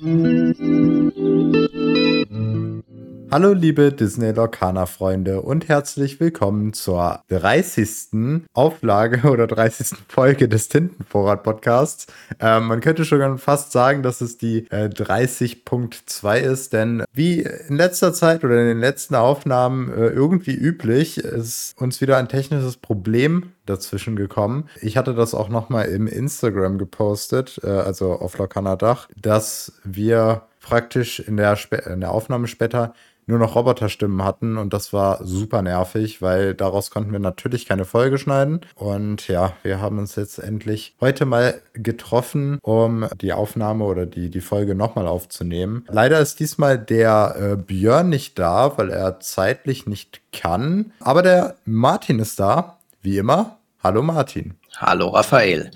Thank you. Hallo liebe Disney Lorcaner Freunde und herzlich willkommen zur 30. Auflage oder 30. Folge des Tintenvorrat Podcasts. Ähm, man könnte schon fast sagen, dass es die äh, 30.2 ist, denn wie in letzter Zeit oder in den letzten Aufnahmen äh, irgendwie üblich, ist uns wieder ein technisches Problem dazwischen gekommen. Ich hatte das auch nochmal im Instagram gepostet, äh, also auf Lorcaner Dach, dass wir praktisch in der, Sp in der Aufnahme später nur noch Roboterstimmen hatten und das war super nervig, weil daraus konnten wir natürlich keine Folge schneiden. Und ja, wir haben uns jetzt endlich heute mal getroffen, um die Aufnahme oder die, die Folge nochmal aufzunehmen. Leider ist diesmal der äh, Björn nicht da, weil er zeitlich nicht kann. Aber der Martin ist da, wie immer. Hallo Martin. Hallo Raphael.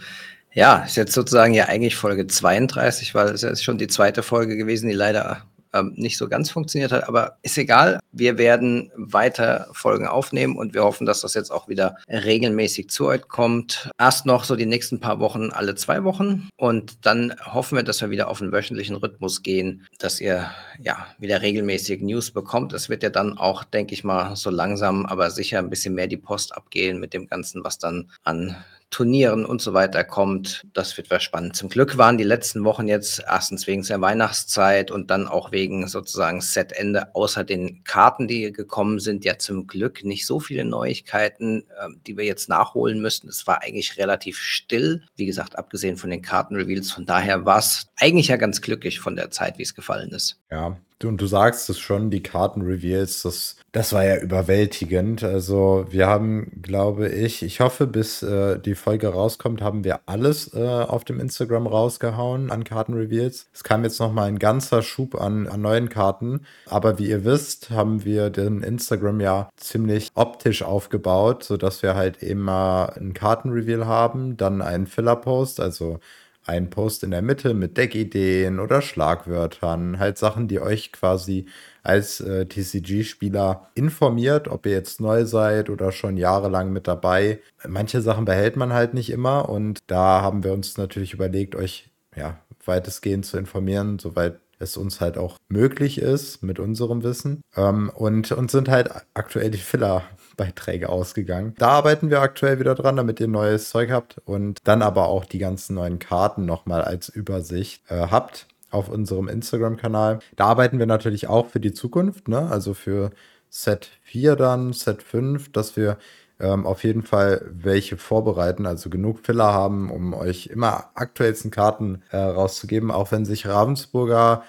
Ja, ist jetzt sozusagen ja eigentlich Folge 32, weil es ist schon die zweite Folge gewesen, die leider ähm, nicht so ganz funktioniert hat. Aber ist egal. Wir werden weiter Folgen aufnehmen und wir hoffen, dass das jetzt auch wieder regelmäßig zu euch kommt. Erst noch so die nächsten paar Wochen alle zwei Wochen und dann hoffen wir, dass wir wieder auf einen wöchentlichen Rhythmus gehen, dass ihr ja wieder regelmäßig News bekommt. Es wird ja dann auch, denke ich mal, so langsam, aber sicher ein bisschen mehr die Post abgehen mit dem Ganzen, was dann an Turnieren und so weiter kommt. Das wird was spannend. Zum Glück waren die letzten Wochen jetzt erstens wegen der Weihnachtszeit und dann auch wegen sozusagen Setende außer den Karten, die gekommen sind, ja zum Glück nicht so viele Neuigkeiten, äh, die wir jetzt nachholen müssen. Es war eigentlich relativ still, wie gesagt, abgesehen von den Kartenreveals. Von daher war es eigentlich ja ganz glücklich von der Zeit, wie es gefallen ist. Ja, und du sagst es schon, die Kartenreveals, das, das war ja überwältigend. Also wir haben, glaube ich, ich hoffe, bis äh, die Folge rauskommt, haben wir alles äh, auf dem Instagram rausgehauen an Kartenreveals. Es kam jetzt noch mal ein ganzer Schub an, an neuen Karten. Aber wie ihr wisst, haben wir den Instagram ja ziemlich optisch aufgebaut, sodass wir halt immer ein Kartenreveal haben, dann einen Filler-Post, also ein Post in der Mitte mit Deckideen oder Schlagwörtern, halt Sachen, die euch quasi als äh, TCG-Spieler informiert, ob ihr jetzt neu seid oder schon jahrelang mit dabei. Manche Sachen behält man halt nicht immer und da haben wir uns natürlich überlegt, euch ja weitestgehend zu informieren, soweit es uns halt auch möglich ist mit unserem Wissen. Ähm, und uns sind halt aktuell die Filler Beiträge ausgegangen. Da arbeiten wir aktuell wieder dran, damit ihr neues Zeug habt und dann aber auch die ganzen neuen Karten nochmal als Übersicht äh, habt auf unserem Instagram-Kanal. Da arbeiten wir natürlich auch für die Zukunft, ne? also für Set 4 dann, Set 5, dass wir ähm, auf jeden Fall welche vorbereiten, also genug Filler haben, um euch immer aktuellsten Karten äh, rauszugeben, auch wenn sich Ravensburger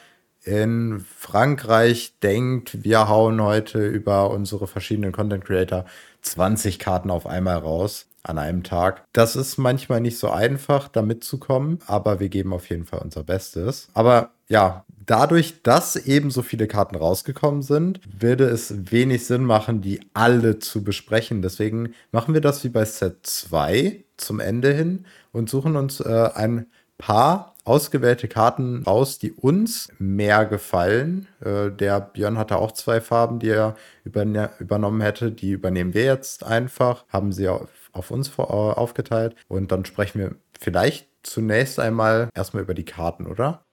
in Frankreich denkt, wir hauen heute über unsere verschiedenen Content Creator 20 Karten auf einmal raus an einem Tag. Das ist manchmal nicht so einfach, da mitzukommen, aber wir geben auf jeden Fall unser Bestes. Aber ja, dadurch, dass eben so viele Karten rausgekommen sind, würde es wenig Sinn machen, die alle zu besprechen. Deswegen machen wir das wie bei Set 2 zum Ende hin und suchen uns äh, ein paar ausgewählte Karten raus, die uns mehr gefallen. Äh, der Björn hatte auch zwei Farben, die er übernommen hätte. Die übernehmen wir jetzt einfach, haben sie auf, uns äh, aufgeteilt. Und dann sprechen wir vielleicht zunächst einmal erstmal über die Karten, oder?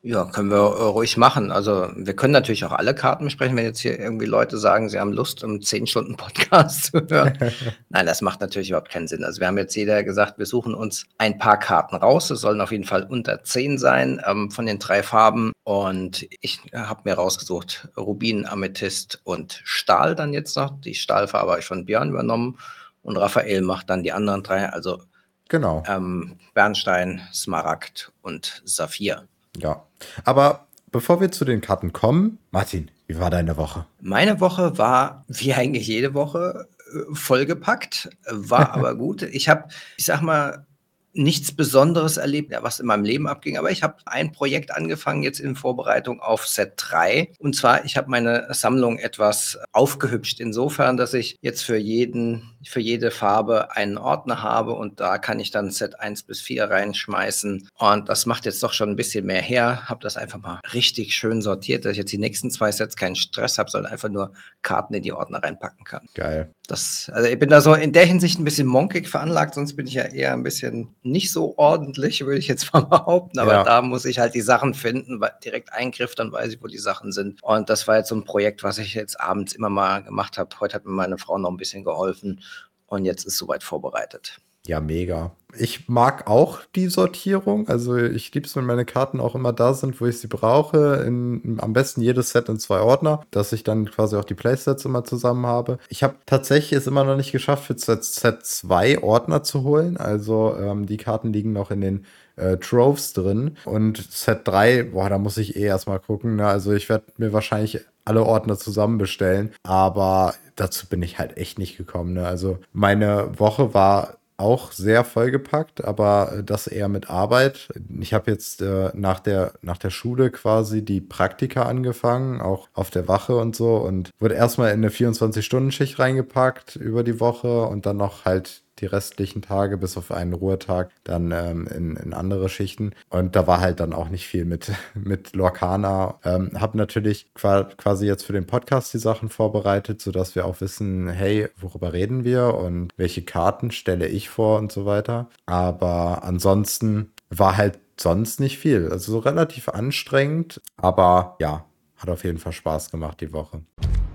Ja, können wir äh, ruhig machen. Also wir können natürlich auch alle Karten besprechen, wenn jetzt hier irgendwie Leute sagen, sie haben Lust, um 10 Stunden Podcast zu hören. Nein, das macht natürlich überhaupt keinen Sinn. Also wir haben jetzt jeder gesagt, wir suchen uns ein paar Karten raus. Es sollen auf jeden Fall unter 10 sein ähm, von den drei Farben. Und ich habe mir rausgesucht Rubin, Amethyst und Stahl dann jetzt noch. Die Stahlfarbe habe ich von Björn übernommen. Und Raphael macht dann die anderen drei. Also genau. Ähm, Bernstein, Smaragd und Saphir. Ja. Aber bevor wir zu den Karten kommen, Martin, wie war deine Woche? Meine Woche war, wie eigentlich jede Woche, äh, vollgepackt, war aber gut. Ich habe, ich sag mal, nichts Besonderes erlebt, was in meinem Leben abging, aber ich habe ein Projekt angefangen jetzt in Vorbereitung auf Set 3. Und zwar, ich habe meine Sammlung etwas aufgehübscht, insofern, dass ich jetzt für jeden für jede Farbe einen Ordner habe und da kann ich dann Set 1 bis 4 reinschmeißen. Und das macht jetzt doch schon ein bisschen mehr her. Habe das einfach mal richtig schön sortiert, dass ich jetzt die nächsten zwei Sets keinen Stress habe, sondern einfach nur Karten in die Ordner reinpacken kann. Geil. Das, also ich bin da so in der Hinsicht ein bisschen monkig veranlagt, sonst bin ich ja eher ein bisschen nicht so ordentlich, würde ich jetzt mal behaupten. Aber ja. da muss ich halt die Sachen finden, direkt Eingriff, dann weiß ich, wo die Sachen sind. Und das war jetzt so ein Projekt, was ich jetzt abends immer mal gemacht habe. Heute hat mir meine Frau noch ein bisschen geholfen und jetzt ist soweit vorbereitet. Ja, mega. Ich mag auch die Sortierung. Also ich liebe es, wenn meine Karten auch immer da sind, wo ich sie brauche. In, am besten jedes Set in zwei Ordner, dass ich dann quasi auch die Playsets immer zusammen habe. Ich habe tatsächlich es immer noch nicht geschafft, für Set 2 Ordner zu holen. Also ähm, die Karten liegen noch in den äh, Troves drin. Und Set 3, boah, da muss ich eh erstmal gucken. Ne? Also ich werde mir wahrscheinlich alle Ordner zusammen bestellen. Aber dazu bin ich halt echt nicht gekommen. Ne? Also meine Woche war auch sehr vollgepackt, aber das eher mit Arbeit. Ich habe jetzt äh, nach, der, nach der Schule quasi die Praktika angefangen, auch auf der Wache und so und wurde erstmal in eine 24-Stunden-Schicht reingepackt über die Woche und dann noch halt die restlichen Tage, bis auf einen Ruhetag, dann ähm, in, in andere Schichten. Und da war halt dann auch nicht viel mit, mit Lorcana. Ähm, hab natürlich quasi jetzt für den Podcast die Sachen vorbereitet, sodass wir auch wissen, hey, worüber reden wir und welche Karten stelle ich vor und so weiter. Aber ansonsten war halt sonst nicht viel. Also so relativ anstrengend, aber ja, hat auf jeden Fall Spaß gemacht die Woche.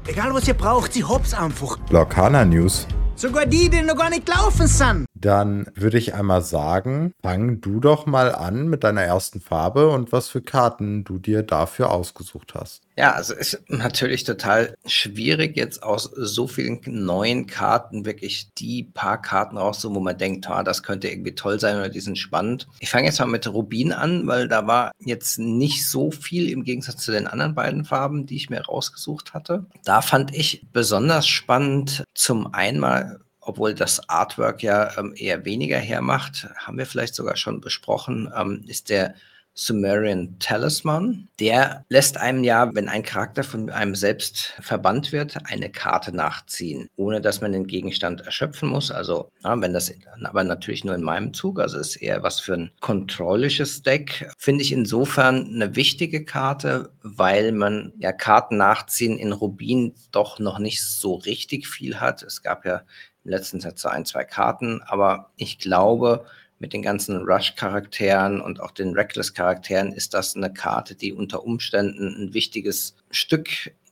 Egal was ihr braucht, sie hops einfach. Lorcana News. Sogar die, die noch gar nicht laufen sind. Dann würde ich einmal sagen, fang du doch mal an mit deiner ersten Farbe und was für Karten du dir dafür ausgesucht hast. Ja, also ist natürlich total schwierig, jetzt aus so vielen neuen Karten wirklich die paar Karten rauszuholen, wo man denkt, ah, das könnte irgendwie toll sein oder die sind spannend. Ich fange jetzt mal mit Rubin an, weil da war jetzt nicht so viel im Gegensatz zu den anderen beiden Farben, die ich mir rausgesucht hatte. Da fand ich besonders spannend zum einmal obwohl das Artwork ja ähm, eher weniger hermacht, haben wir vielleicht sogar schon besprochen, ähm, ist der Sumerian Talisman. Der lässt einem ja, wenn ein Charakter von einem selbst verbannt wird, eine Karte nachziehen, ohne dass man den Gegenstand erschöpfen muss. Also, ja, wenn das, aber natürlich nur in meinem Zug, also ist eher was für ein kontrollisches Deck. Finde ich insofern eine wichtige Karte, weil man ja Karten nachziehen in Rubin doch noch nicht so richtig viel hat. Es gab ja letzten Set so ein, zwei Karten, aber ich glaube, mit den ganzen Rush-Charakteren und auch den Reckless-Charakteren ist das eine Karte, die unter Umständen ein wichtiges Stück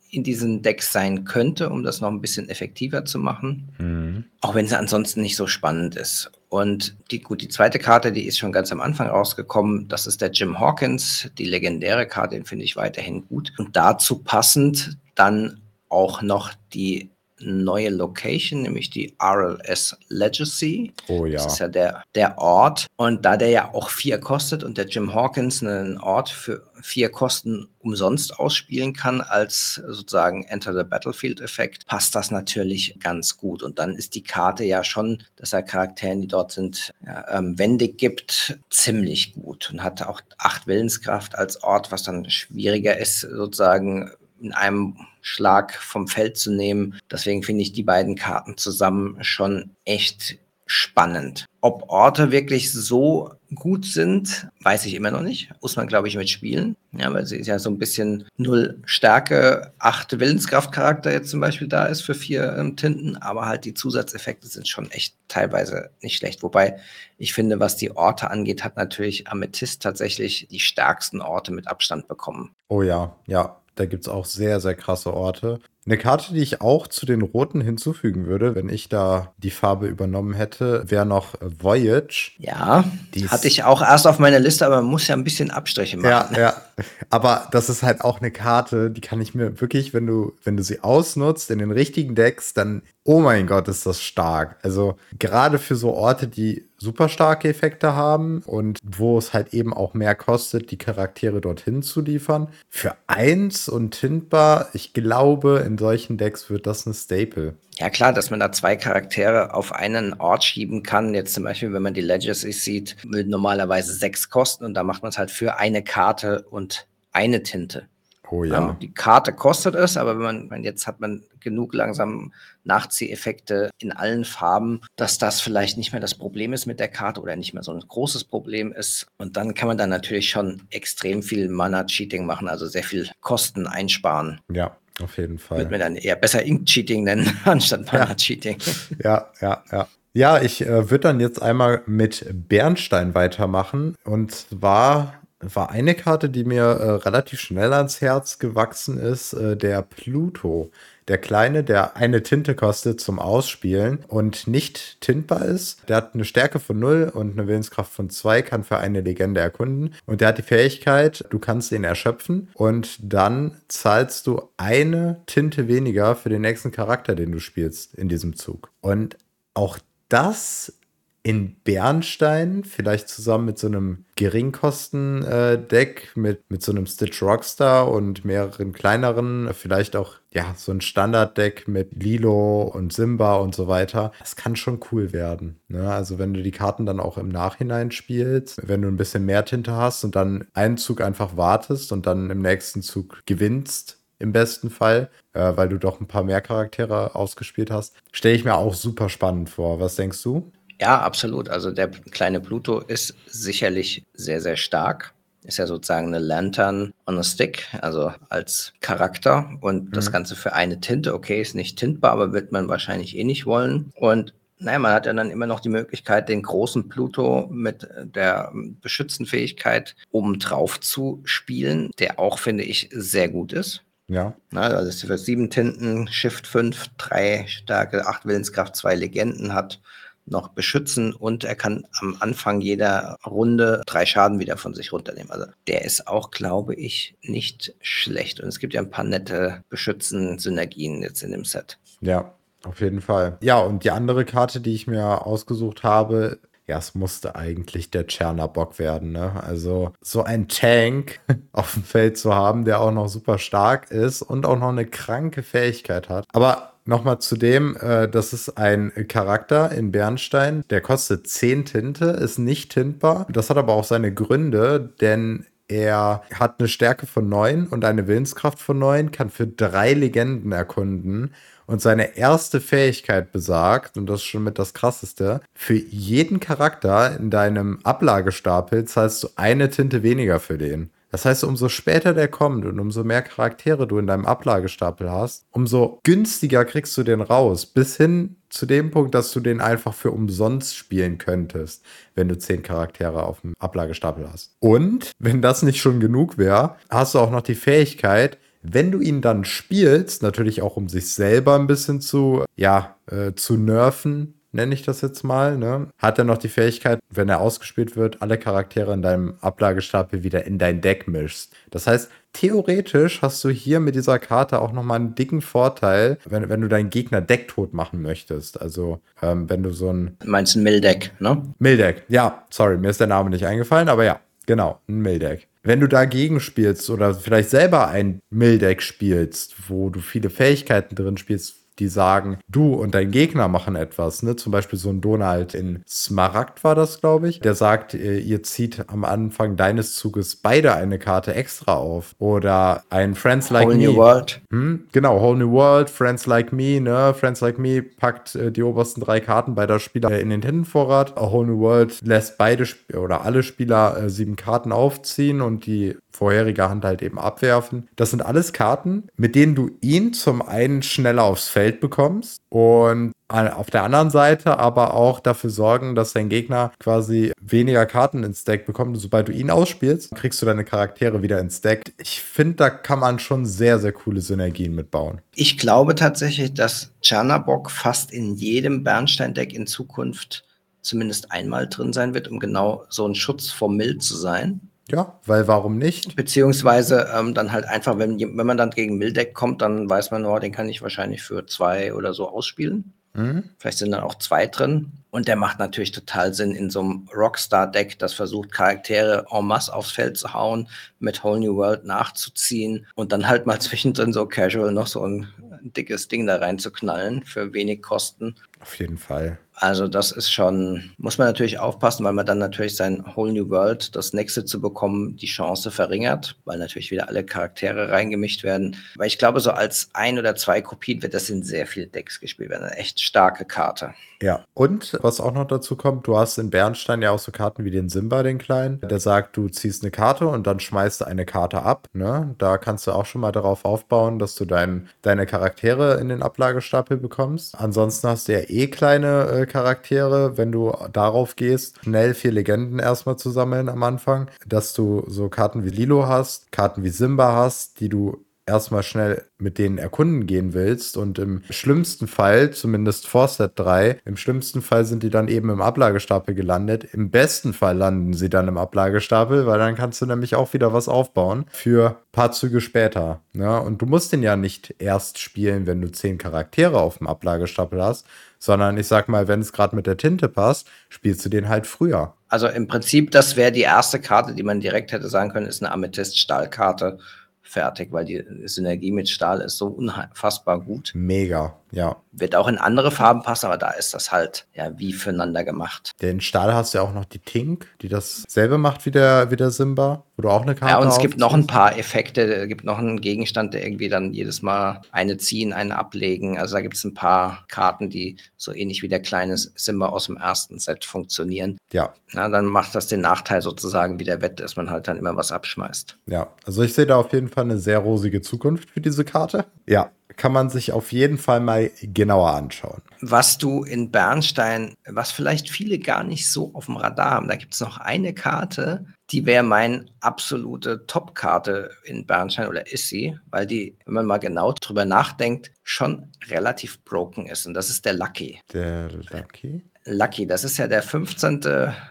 in diesen Decks sein könnte, um das noch ein bisschen effektiver zu machen. Mhm. Auch wenn sie ansonsten nicht so spannend ist. Und die, gut, die zweite Karte, die ist schon ganz am Anfang rausgekommen. Das ist der Jim Hawkins, die legendäre Karte, den finde ich weiterhin gut. Und dazu passend dann auch noch die neue Location, nämlich die RLS Legacy. Oh ja. Das ist ja der, der Ort. Und da der ja auch vier kostet und der Jim Hawkins einen Ort für vier Kosten umsonst ausspielen kann als sozusagen Enter the Battlefield-Effekt, passt das natürlich ganz gut. Und dann ist die Karte ja schon, dass er Charakteren, die dort sind, ja, ähm, wendig gibt, ziemlich gut und hat auch acht Willenskraft als Ort, was dann schwieriger ist, sozusagen in einem Schlag vom Feld zu nehmen. Deswegen finde ich die beiden Karten zusammen schon echt spannend. Ob Orte wirklich so gut sind, weiß ich immer noch nicht. Muss man, glaube ich, mitspielen. Ja, weil sie ist ja so ein bisschen null Stärke, acht Willenskraftcharakter jetzt zum Beispiel da ist für vier ähm, Tinten, aber halt die Zusatzeffekte sind schon echt teilweise nicht schlecht. Wobei ich finde, was die Orte angeht, hat natürlich Amethyst tatsächlich die stärksten Orte mit Abstand bekommen. Oh ja, ja, da gibt es auch sehr, sehr krasse Orte. Eine Karte, die ich auch zu den roten hinzufügen würde, wenn ich da die Farbe übernommen hätte, wäre noch Voyage. Ja, die hatte ich auch erst auf meiner Liste, aber man muss ja ein bisschen Abstriche machen. Ja, ja. Aber das ist halt auch eine Karte, die kann ich mir wirklich, wenn du, wenn du sie ausnutzt in den richtigen Decks, dann, oh mein Gott, ist das stark. Also gerade für so Orte, die super starke Effekte haben und wo es halt eben auch mehr kostet, die Charaktere dorthin zu liefern. Für eins und tintbar, ich glaube, in solchen Decks wird das eine Staple. Ja klar, dass man da zwei Charaktere auf einen Ort schieben kann. Jetzt zum Beispiel, wenn man die Legacy sieht, würde normalerweise sechs kosten und da macht man es halt für eine Karte und eine Tinte. Oh ja. Ähm, die Karte kostet es, aber wenn man, jetzt hat man genug langsam Nachzieheffekte in allen Farben, dass das vielleicht nicht mehr das Problem ist mit der Karte oder nicht mehr so ein großes Problem ist. Und dann kann man dann natürlich schon extrem viel Mana-Cheating machen, also sehr viel Kosten einsparen. Ja, auf jeden Fall. Würde mir dann eher besser Ink-Cheating nennen, anstatt Mana-Cheating. Ja, ja, ja. Ja, ich äh, würde dann jetzt einmal mit Bernstein weitermachen. Und zwar war eine Karte, die mir äh, relativ schnell ans Herz gewachsen ist, äh, der Pluto. Der kleine, der eine Tinte kostet zum Ausspielen und nicht tintbar ist. Der hat eine Stärke von 0 und eine Willenskraft von 2, kann für eine Legende erkunden. Und der hat die Fähigkeit, du kannst ihn erschöpfen und dann zahlst du eine Tinte weniger für den nächsten Charakter, den du spielst in diesem Zug. Und auch das in Bernstein, vielleicht zusammen mit so einem Geringkosten-Deck, mit, mit so einem Stitch Rockstar und mehreren kleineren, vielleicht auch, ja, so ein Standard-Deck mit Lilo und Simba und so weiter. Das kann schon cool werden. Ne? Also wenn du die Karten dann auch im Nachhinein spielst, wenn du ein bisschen mehr Tinte hast und dann einen Zug einfach wartest und dann im nächsten Zug gewinnst, im besten Fall, äh, weil du doch ein paar mehr Charaktere ausgespielt hast. Stelle ich mir auch super spannend vor. Was denkst du? Ja, absolut. Also der kleine Pluto ist sicherlich sehr, sehr stark. Ist ja sozusagen eine Lantern on a Stick, also als Charakter. Und mhm. das Ganze für eine Tinte, okay, ist nicht tintbar, aber wird man wahrscheinlich eh nicht wollen. Und naja, man hat ja dann immer noch die Möglichkeit, den großen Pluto mit der Beschützenfähigkeit obendrauf zu spielen, der auch, finde ich, sehr gut ist. Ja. Na, also für sieben Tinten, Shift 5, drei Stärke, acht Willenskraft, zwei Legenden hat noch beschützen und er kann am Anfang jeder Runde drei Schaden wieder von sich runternehmen. Also der ist auch, glaube ich, nicht schlecht. Und es gibt ja ein paar nette Beschützen-Synergien jetzt in dem Set. Ja, auf jeden Fall. Ja, und die andere Karte, die ich mir ausgesucht habe, ja, es musste eigentlich der Tschernabock werden. Ne? Also so ein Tank auf dem Feld zu haben, der auch noch super stark ist und auch noch eine kranke Fähigkeit hat. Aber nochmal zu dem, äh, das ist ein Charakter in Bernstein, der kostet 10 Tinte, ist nicht tintbar. Das hat aber auch seine Gründe, denn er hat eine Stärke von 9 und eine Willenskraft von 9, kann für drei Legenden erkunden. Und seine erste Fähigkeit besagt, und das ist schon mit das krasseste, für jeden Charakter in deinem Ablagestapel zahlst du eine Tinte weniger für den. Das heißt, umso später der kommt und umso mehr Charaktere du in deinem Ablagestapel hast, umso günstiger kriegst du den raus. Bis hin zu dem Punkt, dass du den einfach für umsonst spielen könntest, wenn du zehn Charaktere auf dem Ablagestapel hast. Und wenn das nicht schon genug wäre, hast du auch noch die Fähigkeit, wenn du ihn dann spielst, natürlich auch um sich selber ein bisschen zu, ja, äh, zu nerven, nenne ich das jetzt mal, ne, hat er noch die Fähigkeit, wenn er ausgespielt wird, alle Charaktere in deinem Ablagestapel wieder in dein Deck mischst. Das heißt, theoretisch hast du hier mit dieser Karte auch nochmal einen dicken Vorteil, wenn, wenn du deinen Gegner decktot machen möchtest. Also, ähm, wenn du so ein. Du meinst ein Mildeck, ne? Mildeck, ja, sorry, mir ist der Name nicht eingefallen, aber ja, genau, ein Mildeck. Wenn du dagegen spielst oder vielleicht selber ein Mildeck spielst, wo du viele Fähigkeiten drin spielst, die sagen, du und dein Gegner machen etwas. Ne? Zum Beispiel so ein Donald in Smaragd war das, glaube ich. Der sagt, äh, ihr zieht am Anfang deines Zuges beide eine Karte extra auf. Oder ein Friends Like Whole Me. New World. Hm? Genau, Whole New World, Friends Like Me, ne? Friends Like Me packt äh, die obersten drei Karten beider Spieler in den Tintenvorrat. A Whole New World lässt beide Sp oder alle Spieler äh, sieben Karten aufziehen und die vorherige Hand halt eben abwerfen. Das sind alles Karten, mit denen du ihn zum einen schneller aufs Feld bekommst und auf der anderen Seite aber auch dafür sorgen, dass dein Gegner quasi weniger Karten ins Deck bekommt. Sobald du ihn ausspielst, kriegst du deine Charaktere wieder ins Deck. Ich finde, da kann man schon sehr, sehr coole Synergien mitbauen. Ich glaube tatsächlich, dass Czernabok fast in jedem Bernstein-Deck in Zukunft zumindest einmal drin sein wird, um genau so ein Schutz vor Mild zu sein. Ja, weil warum nicht? Beziehungsweise ähm, dann halt einfach, wenn, wenn man dann gegen Mildeck kommt, dann weiß man, oh, den kann ich wahrscheinlich für zwei oder so ausspielen. Mhm. Vielleicht sind dann auch zwei drin. Und der macht natürlich total Sinn in so einem Rockstar-Deck, das versucht, Charaktere en masse aufs Feld zu hauen, mit Whole New World nachzuziehen und dann halt mal zwischendrin so casual noch so ein dickes Ding da reinzuknallen für wenig Kosten. Auf jeden Fall. Also das ist schon, muss man natürlich aufpassen, weil man dann natürlich sein Whole New World, das nächste zu bekommen, die Chance verringert, weil natürlich wieder alle Charaktere reingemischt werden. Weil ich glaube, so als ein oder zwei Kopien wird das in sehr viele Decks gespielt werden. Eine echt starke Karte. Ja, und was auch noch dazu kommt, du hast in Bernstein ja auch so Karten wie den Simba, den kleinen, der sagt, du ziehst eine Karte und dann schmeißt du eine Karte ab. Ne? Da kannst du auch schon mal darauf aufbauen, dass du dein, deine Charaktere in den Ablagestapel bekommst. Ansonsten hast du ja eh kleine äh, Charaktere, wenn du darauf gehst, schnell vier Legenden erstmal zu sammeln am Anfang, dass du so Karten wie Lilo hast, Karten wie Simba hast, die du erstmal schnell mit denen erkunden gehen willst und im schlimmsten Fall, zumindest vor Set 3, im schlimmsten Fall sind die dann eben im Ablagestapel gelandet. Im besten Fall landen sie dann im Ablagestapel, weil dann kannst du nämlich auch wieder was aufbauen für ein paar Züge später. Ja, ne? und du musst den ja nicht erst spielen, wenn du zehn Charaktere auf dem Ablagestapel hast, sondern ich sag mal, wenn es gerade mit der Tinte passt, spielst du den halt früher. Also im Prinzip, das wäre die erste Karte, die man direkt hätte sagen können, ist eine Amethyst-Stahlkarte fertig, weil die Synergie mit Stahl ist so unfassbar gut. Mega, ja. Wird auch in andere Farben passen, aber da ist das halt ja wie füreinander gemacht. Den Stahl hast du ja auch noch die Tink, die dasselbe macht wie der, wie der Simba, wo du auch eine Karte Ja, und es gibt noch ein paar Effekte. Es gibt noch einen Gegenstand, der irgendwie dann jedes Mal eine ziehen, eine ablegen. Also da gibt es ein paar Karten, die so ähnlich wie der kleine Simba aus dem ersten Set funktionieren. Ja. Na, dann macht das den Nachteil sozusagen wie der Wett, dass man halt dann immer was abschmeißt. Ja, also ich sehe da auf jeden Fall eine sehr rosige Zukunft für diese Karte. Ja, kann man sich auf jeden Fall mal genauer anschauen. Was du in Bernstein, was vielleicht viele gar nicht so auf dem Radar haben, da gibt es noch eine Karte, die wäre meine absolute Top-Karte in Bernstein oder ist sie, weil die, wenn man mal genau drüber nachdenkt, schon relativ broken ist. Und das ist der Lucky. Der Lucky? Lucky, das ist ja der 15.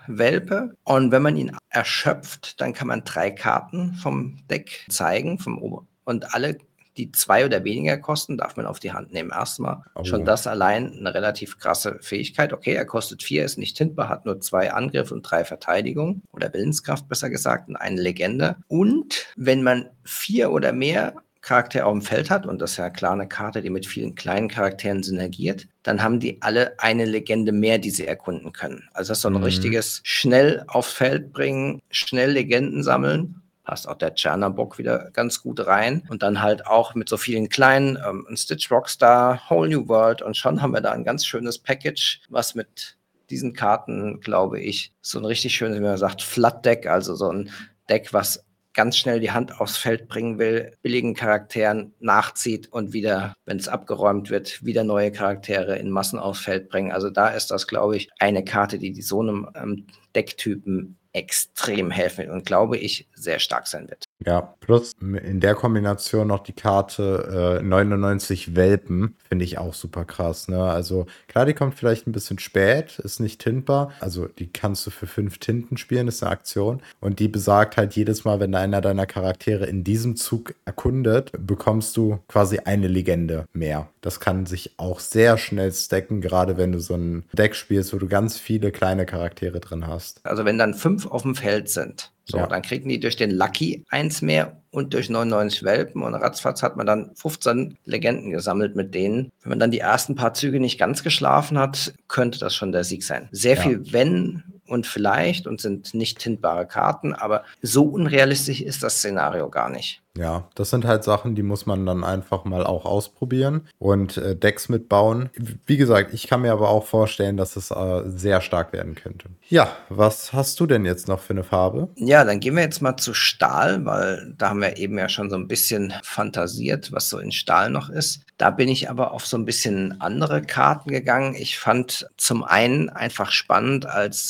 Welpe. Und wenn man ihn erschöpft, dann kann man drei Karten vom Deck zeigen, vom Ober und alle die zwei oder weniger kosten, darf man auf die Hand nehmen. Erstmal oh. schon das allein eine relativ krasse Fähigkeit. Okay, er kostet vier, ist nicht hintbar, hat nur zwei Angriff und drei Verteidigung oder Willenskraft besser gesagt und eine Legende. Und wenn man vier oder mehr Charakter auf dem Feld hat, und das ist ja klar eine Karte, die mit vielen kleinen Charakteren synergiert, dann haben die alle eine Legende mehr, die sie erkunden können. Also das ist so ein mhm. richtiges schnell aufs Feld bringen, schnell Legenden sammeln passt auch der Tschernabock wieder ganz gut rein. Und dann halt auch mit so vielen kleinen, ähm, Stitch Rockstar, Whole New World und schon haben wir da ein ganz schönes Package, was mit diesen Karten, glaube ich, so ein richtig schönes, wie man sagt, Flat Deck, also so ein Deck, was ganz schnell die Hand aufs Feld bringen will, billigen Charakteren nachzieht und wieder, wenn es abgeräumt wird, wieder neue Charaktere in Massen aufs Feld bringen. Also da ist das, glaube ich, eine Karte, die, die so einem ähm, Decktypen extrem helfen und glaube ich sehr stark sein wird. Ja, plus in der Kombination noch die Karte äh, 99 Welpen, finde ich auch super krass. Ne? Also klar, die kommt vielleicht ein bisschen spät, ist nicht tintbar. Also die kannst du für fünf Tinten spielen, ist eine Aktion. Und die besagt halt jedes Mal, wenn einer deiner Charaktere in diesem Zug erkundet, bekommst du quasi eine Legende mehr. Das kann sich auch sehr schnell stacken, gerade wenn du so ein Deck spielst, wo du ganz viele kleine Charaktere drin hast. Also wenn dann fünf auf dem Feld sind, so, ja. dann kriegen die durch den Lucky eins mehr und durch 99 Welpen und ratzfatz hat man dann 15 Legenden gesammelt mit denen. Wenn man dann die ersten paar Züge nicht ganz geschlafen hat, könnte das schon der Sieg sein. Sehr ja. viel wenn und vielleicht und sind nicht tintbare Karten, aber so unrealistisch ist das Szenario gar nicht. Ja, das sind halt Sachen, die muss man dann einfach mal auch ausprobieren und äh, Decks mitbauen. Wie gesagt, ich kann mir aber auch vorstellen, dass es äh, sehr stark werden könnte. Ja, was hast du denn jetzt noch für eine Farbe? Ja, dann gehen wir jetzt mal zu Stahl, weil da haben wir eben ja schon so ein bisschen fantasiert, was so in Stahl noch ist. Da bin ich aber auf so ein bisschen andere Karten gegangen. Ich fand zum einen einfach spannend als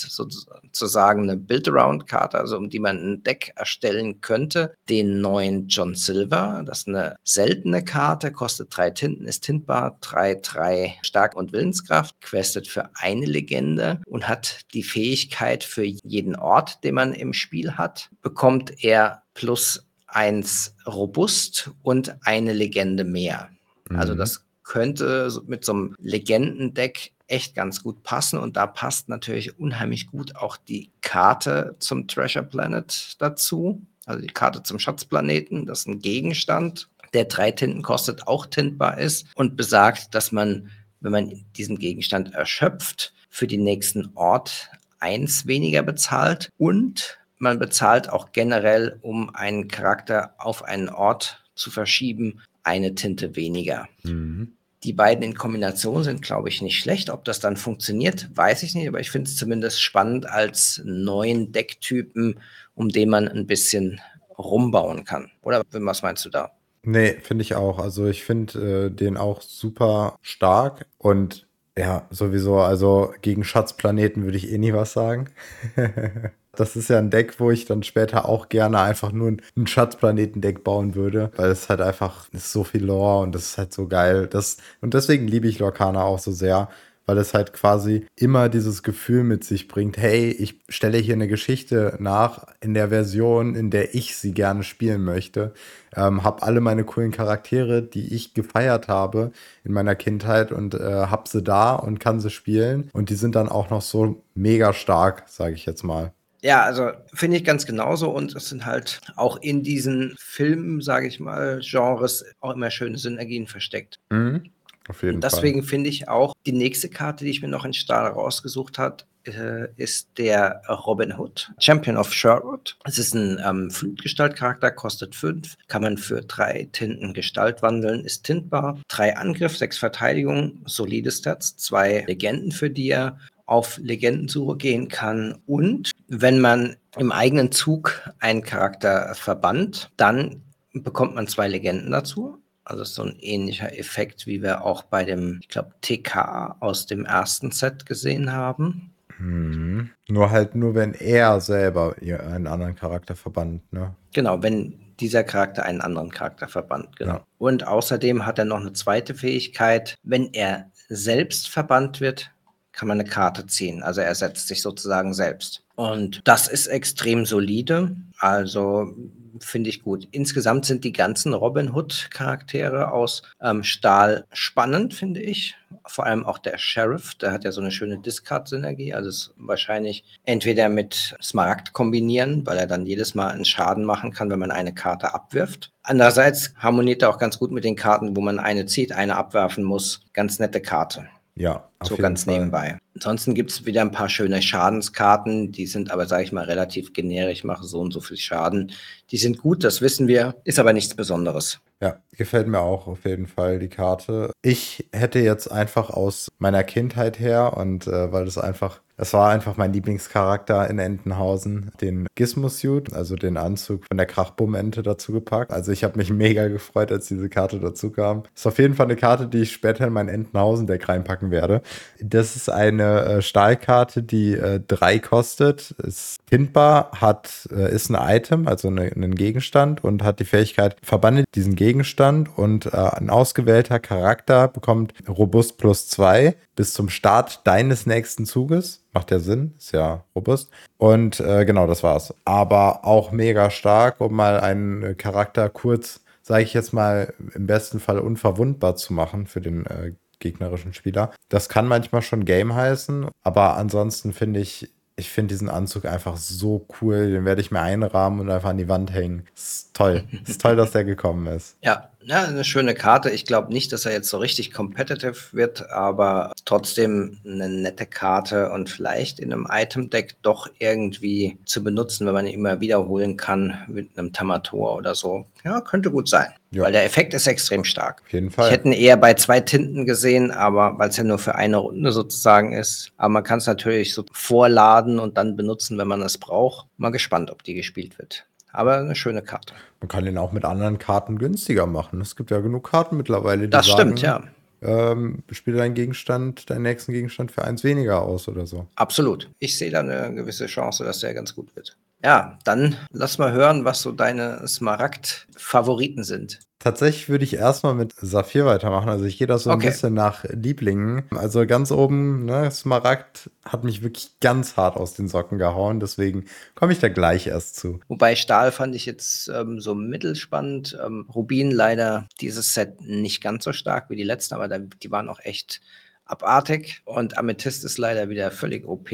sozusagen eine Build-Around-Karte, also um die man ein Deck erstellen könnte, den neuen John Silver. Das ist eine seltene Karte, kostet drei Tinten, ist tintbar, drei, drei Stark und Willenskraft, questet für eine Legende und hat die Fähigkeit für jeden Ort, den man im Spiel hat, bekommt er plus eins robust und eine Legende mehr. Also mhm. Also das könnte mit so einem Legendendeck echt ganz gut passen. Und da passt natürlich unheimlich gut auch die Karte zum Treasure Planet dazu. Also die Karte zum Schatzplaneten. Das ist ein Gegenstand, der drei Tinten kostet, auch tintbar ist und besagt, dass man, wenn man diesen Gegenstand erschöpft, für den nächsten Ort eins weniger bezahlt und man bezahlt auch generell, um einen Charakter auf einen Ort zu verschieben, eine Tinte weniger. Mhm. Die beiden in Kombination sind, glaube ich, nicht schlecht. Ob das dann funktioniert, weiß ich nicht, aber ich finde es zumindest spannend als neuen Decktypen, um den man ein bisschen rumbauen kann. Oder was meinst du da? Nee, finde ich auch. Also ich finde äh, den auch super stark und ja, sowieso, also gegen Schatzplaneten würde ich eh nie was sagen. Das ist ja ein Deck, wo ich dann später auch gerne einfach nur ein Schatzplaneten-Deck bauen würde, weil es halt einfach ist so viel Lore und das ist halt so geil. Das, und deswegen liebe ich Lorcana auch so sehr, weil es halt quasi immer dieses Gefühl mit sich bringt, hey, ich stelle hier eine Geschichte nach in der Version, in der ich sie gerne spielen möchte. Ähm, habe alle meine coolen Charaktere, die ich gefeiert habe in meiner Kindheit und äh, habe sie da und kann sie spielen. Und die sind dann auch noch so mega stark, sage ich jetzt mal. Ja, also finde ich ganz genauso und es sind halt auch in diesen Filmen, sage ich mal, Genres auch immer schöne Synergien versteckt. Mhm. Auf jeden deswegen finde ich auch die nächste Karte, die ich mir noch in Stahl rausgesucht habe, äh, ist der Robin Hood, Champion of Sherwood. Es ist ein ähm, Flutgestaltcharakter, kostet 5, kann man für drei Tinten Gestalt wandeln, ist tintbar. Drei Angriff, sechs Verteidigung, solide Stats, zwei Legenden, für die er auf Legendensuche gehen kann. Und wenn man im eigenen Zug einen Charakter verbannt, dann bekommt man zwei Legenden dazu. Also so ein ähnlicher Effekt, wie wir auch bei dem, ich glaube, TK aus dem ersten Set gesehen haben. Hm. Nur halt nur, wenn er selber einen anderen Charakter verbannt, ne? Genau, wenn dieser Charakter einen anderen Charakter verbannt, genau. Ja. Und außerdem hat er noch eine zweite Fähigkeit. Wenn er selbst verbannt wird, kann man eine Karte ziehen. Also er setzt sich sozusagen selbst. Und das ist extrem solide. Also finde ich gut. Insgesamt sind die ganzen Robin Hood-Charaktere aus ähm, Stahl spannend, finde ich. Vor allem auch der Sheriff, der hat ja so eine schöne Discard-Synergie. Also es wahrscheinlich entweder mit Smaragd kombinieren, weil er dann jedes Mal einen Schaden machen kann, wenn man eine Karte abwirft. Andererseits harmoniert er auch ganz gut mit den Karten, wo man eine zieht, eine abwerfen muss. Ganz nette Karte. Ja, so ganz Fall. nebenbei. Ansonsten gibt es wieder ein paar schöne Schadenskarten, die sind aber, sage ich mal, relativ generisch, machen so und so viel Schaden. Die sind gut, das wissen wir, ist aber nichts Besonderes. Ja, gefällt mir auch auf jeden Fall die Karte. Ich hätte jetzt einfach aus meiner Kindheit her und äh, weil das einfach das war einfach mein Lieblingscharakter in Entenhausen, den Gizmo-Suit, also den Anzug von der Krachbumm-Ente dazu gepackt. Also ich habe mich mega gefreut, als diese Karte dazu kam. Ist auf jeden Fall eine Karte, die ich später in mein Entenhausen-Deck reinpacken werde. Das ist eine äh, Stahlkarte, die äh, drei kostet, ist tintbar, hat, äh, ist ein Item, also eine, ein Gegenstand und hat die Fähigkeit, verbandelt diesen Gegenstand und äh, ein ausgewählter Charakter bekommt Robust plus zwei bis zum Start deines nächsten Zuges. Macht ja Sinn, ist ja robust. Und äh, genau, das war's. Aber auch mega stark, um mal einen Charakter kurz, sage ich jetzt mal, im besten Fall unverwundbar zu machen für den äh, gegnerischen Spieler. Das kann manchmal schon Game heißen, aber ansonsten finde ich, ich finde diesen Anzug einfach so cool. Den werde ich mir einrahmen und einfach an die Wand hängen. Ist toll. ist toll, dass der gekommen ist. Ja, ja, eine schöne Karte. Ich glaube nicht, dass er jetzt so richtig competitive wird, aber trotzdem eine nette Karte und vielleicht in einem Item-Deck doch irgendwie zu benutzen, wenn man ihn immer wiederholen kann mit einem Tamator oder so. Ja, könnte gut sein. Ja. Weil der Effekt ist extrem stark. Auf jeden Fall. Ich hätte ihn eher bei zwei Tinten gesehen, aber weil es ja nur für eine Runde sozusagen ist. Aber man kann es natürlich so vorladen und dann benutzen, wenn man es braucht. Mal gespannt, ob die gespielt wird. Aber eine schöne Karte. Man kann den auch mit anderen Karten günstiger machen. Es gibt ja genug Karten mittlerweile, die das sagen, stimmt, ja. Ähm, spiele deinen Gegenstand, deinen nächsten Gegenstand für eins weniger aus oder so. Absolut. Ich sehe da eine gewisse Chance, dass der ganz gut wird. Ja, dann lass mal hören, was so deine Smaragd-Favoriten sind. Tatsächlich würde ich erstmal mit Saphir weitermachen. Also ich gehe da so okay. ein bisschen nach Lieblingen. Also ganz oben, ne, Smaragd hat mich wirklich ganz hart aus den Socken gehauen. Deswegen komme ich da gleich erst zu. Wobei Stahl fand ich jetzt ähm, so mittelspannend. Ähm, Rubin leider dieses Set nicht ganz so stark wie die letzten, aber da, die waren auch echt abartig. Und Amethyst ist leider wieder völlig OP.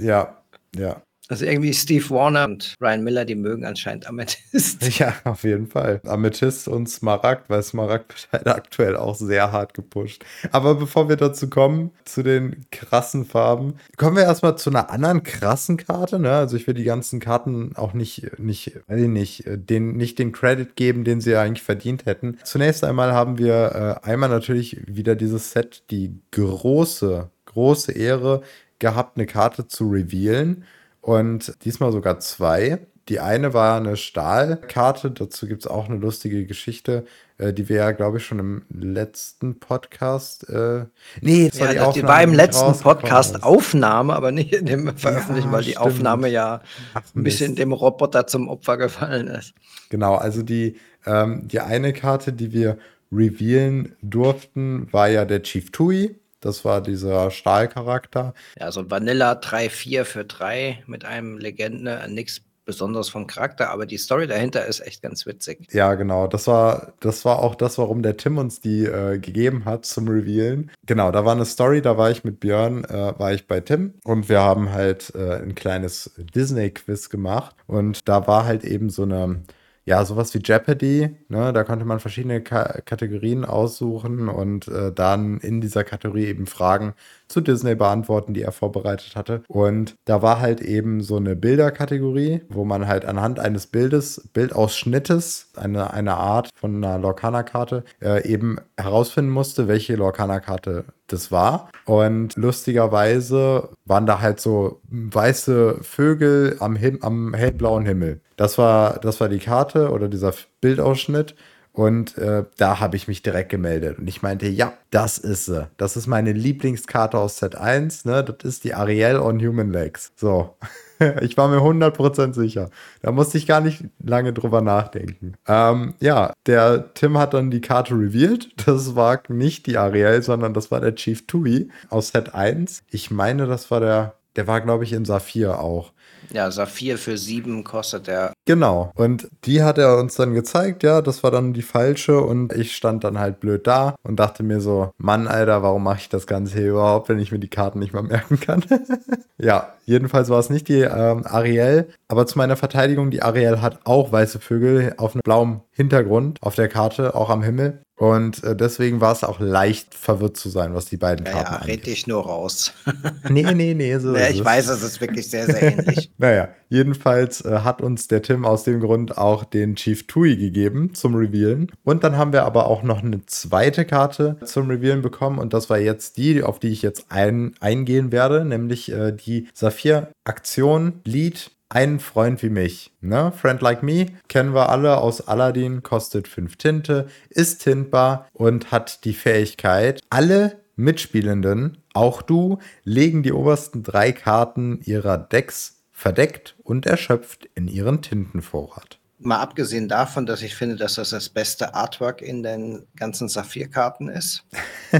Ja, ja. Also irgendwie Steve Warner und Ryan Miller, die mögen anscheinend Amethyst. Ja, auf jeden Fall. Amethyst und Smaragd, weil Smaragd wird halt aktuell auch sehr hart gepusht. Aber bevor wir dazu kommen, zu den krassen Farben, kommen wir erstmal zu einer anderen krassen Karte. Ne? Also ich will die ganzen Karten auch nicht, nicht, weiß ich nicht, den, nicht den Credit geben, den sie eigentlich verdient hätten. Zunächst einmal haben wir äh, einmal natürlich wieder dieses Set, die große, große Ehre gehabt, eine Karte zu revealen. Und diesmal sogar zwei. Die eine war eine Stahlkarte, dazu gibt es auch eine lustige Geschichte, äh, die wir ja, glaube ich, schon im letzten Podcast. Äh, nee, das war, ja, die, die war im letzten Podcast Aufnahme, aber nicht in dem Veröffentlichen, ja, weil die stimmt. Aufnahme ja Ach, ein bisschen dem Roboter zum Opfer gefallen ist. Genau, also die, ähm, die eine Karte, die wir revealen durften, war ja der Chief Tui. Das war dieser Stahlcharakter. Ja, so Vanilla 3-4 für 3 mit einem Legende, nichts besonders vom Charakter, aber die Story dahinter ist echt ganz witzig. Ja, genau. Das war, das war auch das, warum der Tim uns die äh, gegeben hat zum Revealen. Genau, da war eine Story, da war ich mit Björn, äh, war ich bei Tim und wir haben halt äh, ein kleines Disney-Quiz gemacht und da war halt eben so eine ja, sowas wie Jeopardy, ne, da konnte man verschiedene Ka Kategorien aussuchen und äh, dann in dieser Kategorie eben Fragen zu Disney beantworten, die er vorbereitet hatte. Und da war halt eben so eine Bilderkategorie, wo man halt anhand eines Bildes, Bildausschnittes, eine, eine Art von einer Lorcaner-Karte, äh, eben herausfinden musste, welche Lorcaner-Karte das war. Und lustigerweise waren da halt so weiße Vögel am, Him am hellblauen Himmel. Das war, das war die Karte oder dieser Bildausschnitt. Und äh, da habe ich mich direkt gemeldet. Und ich meinte, ja, das ist sie. Das ist meine Lieblingskarte aus Set 1. Ne? Das ist die Ariel on Human Legs. So. ich war mir 100% sicher. Da musste ich gar nicht lange drüber nachdenken. Ähm, ja, der Tim hat dann die Karte revealed. Das war nicht die Ariel, sondern das war der Chief Tui aus Set 1. Ich meine, das war der, der war, glaube ich, in Saphir auch. Ja, Saphir für sieben kostet der. Genau. Und die hat er uns dann gezeigt, ja, das war dann die falsche. Und ich stand dann halt blöd da und dachte mir so, Mann, Alter, warum mache ich das Ganze hier überhaupt, wenn ich mir die Karten nicht mal merken kann? ja, jedenfalls war es nicht die ähm, Ariel. Aber zu meiner Verteidigung, die Ariel hat auch weiße Vögel auf einem blauen Hintergrund auf der Karte, auch am Himmel. Und äh, deswegen war es auch leicht verwirrt zu sein, was die beiden ja, Karten ja, red dich nur raus. nee, nee, nee. So ja, ich weiß, es ist wirklich sehr, sehr ähnlich. naja, jedenfalls äh, hat uns der Tim aus dem Grund auch den Chief Tui gegeben zum Revealen. Und dann haben wir aber auch noch eine zweite Karte zum Revealen bekommen. Und das war jetzt die, auf die ich jetzt ein, eingehen werde, nämlich äh, die Saphir-Aktion Lead ein Freund wie mich. Ne? Friend like me kennen wir alle aus Aladdin, kostet 5 Tinte, ist tintbar und hat die Fähigkeit, alle Mitspielenden, auch du, legen die obersten drei Karten ihrer Decks verdeckt und erschöpft in ihren Tintenvorrat. Mal abgesehen davon, dass ich finde, dass das das beste Artwork in den ganzen Saphir-Karten ist,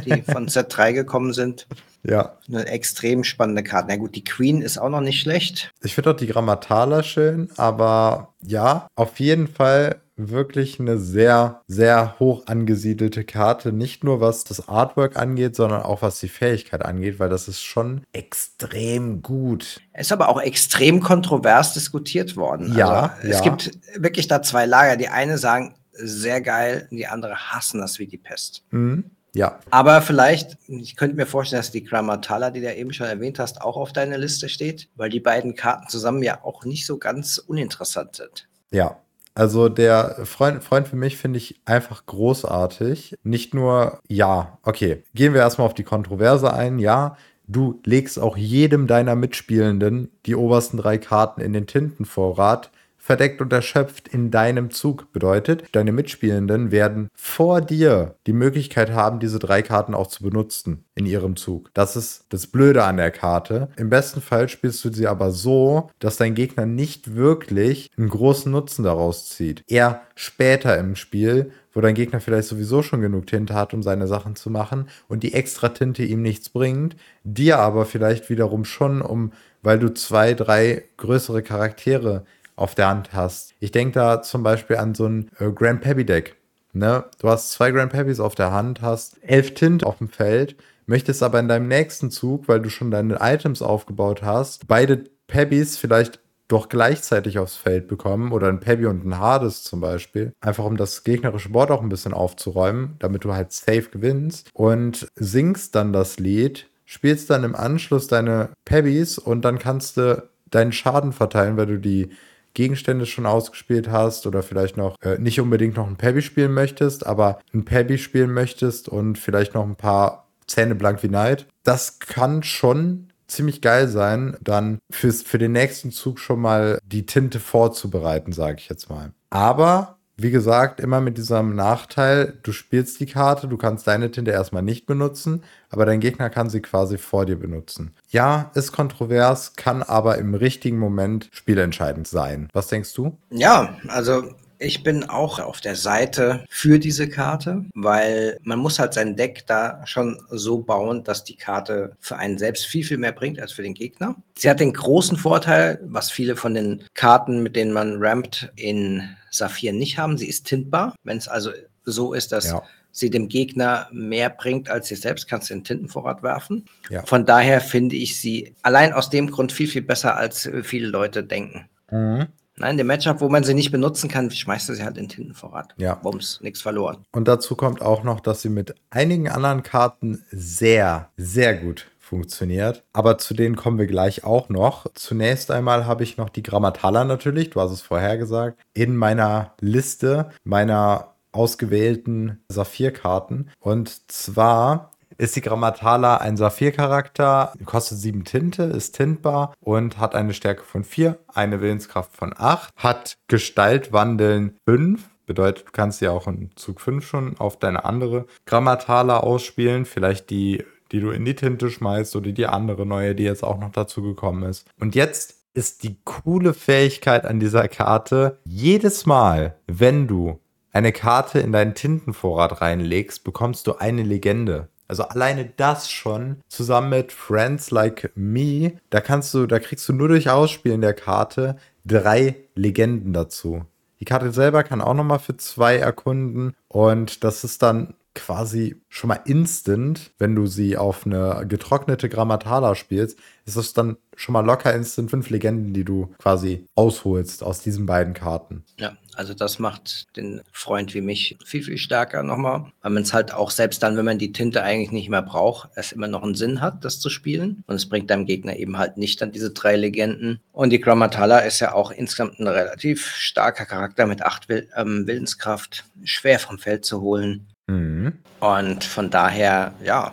die von Z3 gekommen sind. Ja. Eine extrem spannende Karte. Na gut, die Queen ist auch noch nicht schlecht. Ich finde auch die Grammatala schön, aber ja, auf jeden Fall wirklich eine sehr, sehr hoch angesiedelte Karte. Nicht nur was das Artwork angeht, sondern auch was die Fähigkeit angeht, weil das ist schon extrem gut. Ist aber auch extrem kontrovers diskutiert worden. Ja. Also, es ja. gibt wirklich da zwei Lager. Die eine sagen, sehr geil, die andere hassen das wie die Pest. Mhm. Ja. Aber vielleicht, ich könnte mir vorstellen, dass die Grammatala, die du eben schon erwähnt hast, auch auf deiner Liste steht, weil die beiden Karten zusammen ja auch nicht so ganz uninteressant sind. Ja. Also der Freund, Freund für mich finde ich einfach großartig. Nicht nur, ja, okay, gehen wir erstmal auf die Kontroverse ein. Ja, du legst auch jedem deiner Mitspielenden die obersten drei Karten in den Tintenvorrat verdeckt und erschöpft in deinem Zug bedeutet, deine Mitspielenden werden vor dir die Möglichkeit haben, diese drei Karten auch zu benutzen in ihrem Zug. Das ist das Blöde an der Karte. Im besten Fall spielst du sie aber so, dass dein Gegner nicht wirklich einen großen Nutzen daraus zieht. Eher später im Spiel, wo dein Gegner vielleicht sowieso schon genug Tinte hat, um seine Sachen zu machen und die extra Tinte ihm nichts bringt, dir aber vielleicht wiederum schon, um, weil du zwei, drei größere Charaktere auf der Hand hast. Ich denke da zum Beispiel an so ein äh, Grand Pappy Deck. Ne? Du hast zwei Grand Pappies auf der Hand, hast elf Tint auf dem Feld, möchtest aber in deinem nächsten Zug, weil du schon deine Items aufgebaut hast, beide Pebbies vielleicht doch gleichzeitig aufs Feld bekommen oder ein Pebby und ein Hades zum Beispiel. Einfach um das gegnerische Board auch ein bisschen aufzuräumen, damit du halt safe gewinnst und singst dann das Lied, spielst dann im Anschluss deine Pebbies und dann kannst du deinen Schaden verteilen, weil du die Gegenstände schon ausgespielt hast oder vielleicht noch äh, nicht unbedingt noch ein Pebby spielen möchtest, aber ein Pebby spielen möchtest und vielleicht noch ein paar Zähne blank wie Neid. Das kann schon ziemlich geil sein, dann fürs, für den nächsten Zug schon mal die Tinte vorzubereiten, sage ich jetzt mal. Aber wie gesagt, immer mit diesem Nachteil, du spielst die Karte, du kannst deine Tinte erstmal nicht benutzen, aber dein Gegner kann sie quasi vor dir benutzen. Ja, ist kontrovers, kann aber im richtigen Moment spielentscheidend sein. Was denkst du? Ja, also ich bin auch auf der Seite für diese Karte, weil man muss halt sein Deck da schon so bauen, dass die Karte für einen selbst viel, viel mehr bringt als für den Gegner. Sie hat den großen Vorteil, was viele von den Karten, mit denen man rampt, in Saphir nicht haben. Sie ist tintbar. Wenn es also so ist, dass ja. sie dem Gegner mehr bringt als sie selbst, kannst du den Tintenvorrat werfen. Ja. Von daher finde ich sie allein aus dem Grund viel, viel besser, als viele Leute denken. Mhm. Nein, der Matchup, wo man sie nicht benutzen kann, schmeißt er sie halt in den Tintenvorrat. Ja. Bums, nichts verloren. Und dazu kommt auch noch, dass sie mit einigen anderen Karten sehr, sehr gut funktioniert. Aber zu denen kommen wir gleich auch noch. Zunächst einmal habe ich noch die Grammatala natürlich, du hast es vorher gesagt, in meiner Liste meiner ausgewählten Saphir-Karten. Und zwar ist die Grammatala ein Saphir-Charakter, kostet sieben Tinte, ist tintbar und hat eine Stärke von vier, eine Willenskraft von acht, hat Gestaltwandeln fünf, bedeutet, du kannst ja auch in Zug 5 schon auf deine andere Grammatala ausspielen, vielleicht die, die du in die Tinte schmeißt oder die andere neue, die jetzt auch noch dazu gekommen ist. Und jetzt ist die coole Fähigkeit an dieser Karte, jedes Mal, wenn du eine Karte in deinen Tintenvorrat reinlegst, bekommst du eine Legende. Also alleine das schon zusammen mit Friends Like Me, da kannst du, da kriegst du nur durch Ausspielen der Karte drei Legenden dazu. Die Karte selber kann auch nochmal für zwei erkunden und das ist dann quasi schon mal instant, wenn du sie auf eine getrocknete Grammatala spielst, ist das dann schon mal locker instant fünf Legenden, die du quasi ausholst aus diesen beiden Karten. Ja, also das macht den Freund wie mich viel, viel stärker nochmal, weil man es halt auch selbst dann, wenn man die Tinte eigentlich nicht mehr braucht, es immer noch einen Sinn hat, das zu spielen. Und es bringt deinem Gegner eben halt nicht dann diese drei Legenden. Und die Grammatala ist ja auch insgesamt ein relativ starker Charakter mit acht Will ähm, Willenskraft, schwer vom Feld zu holen. Mhm. Und von daher, ja,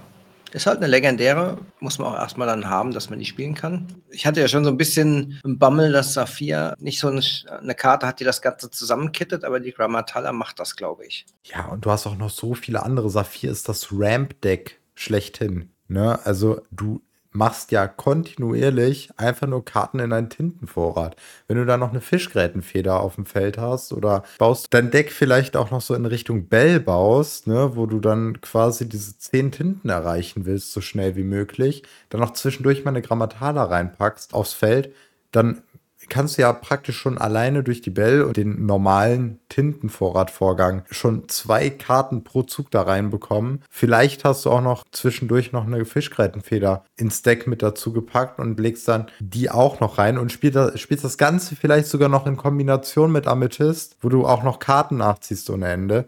ist halt eine legendäre, muss man auch erstmal dann haben, dass man die spielen kann. Ich hatte ja schon so ein bisschen im Bammel, dass Saphir nicht so eine, eine Karte hat, die das Ganze zusammenkittet, aber die Grammatala macht das, glaube ich. Ja, und du hast auch noch so viele andere. Saphir ist das Ramp-Deck schlechthin. Ne? Also du machst ja kontinuierlich einfach nur Karten in deinen Tintenvorrat. Wenn du da noch eine Fischgrätenfeder auf dem Feld hast oder baust dein Deck vielleicht auch noch so in Richtung Bell baust, ne, wo du dann quasi diese zehn Tinten erreichen willst, so schnell wie möglich, dann noch zwischendurch mal eine Grammatala reinpackst aufs Feld, dann kannst du ja praktisch schon alleine durch die Bell und den normalen Tintenvorratvorgang schon zwei Karten pro Zug da reinbekommen. Vielleicht hast du auch noch zwischendurch noch eine Fischgrätenfeder ins Deck mit dazu gepackt und legst dann die auch noch rein und spielst das, spielst das Ganze vielleicht sogar noch in Kombination mit Amethyst, wo du auch noch Karten nachziehst ohne Ende.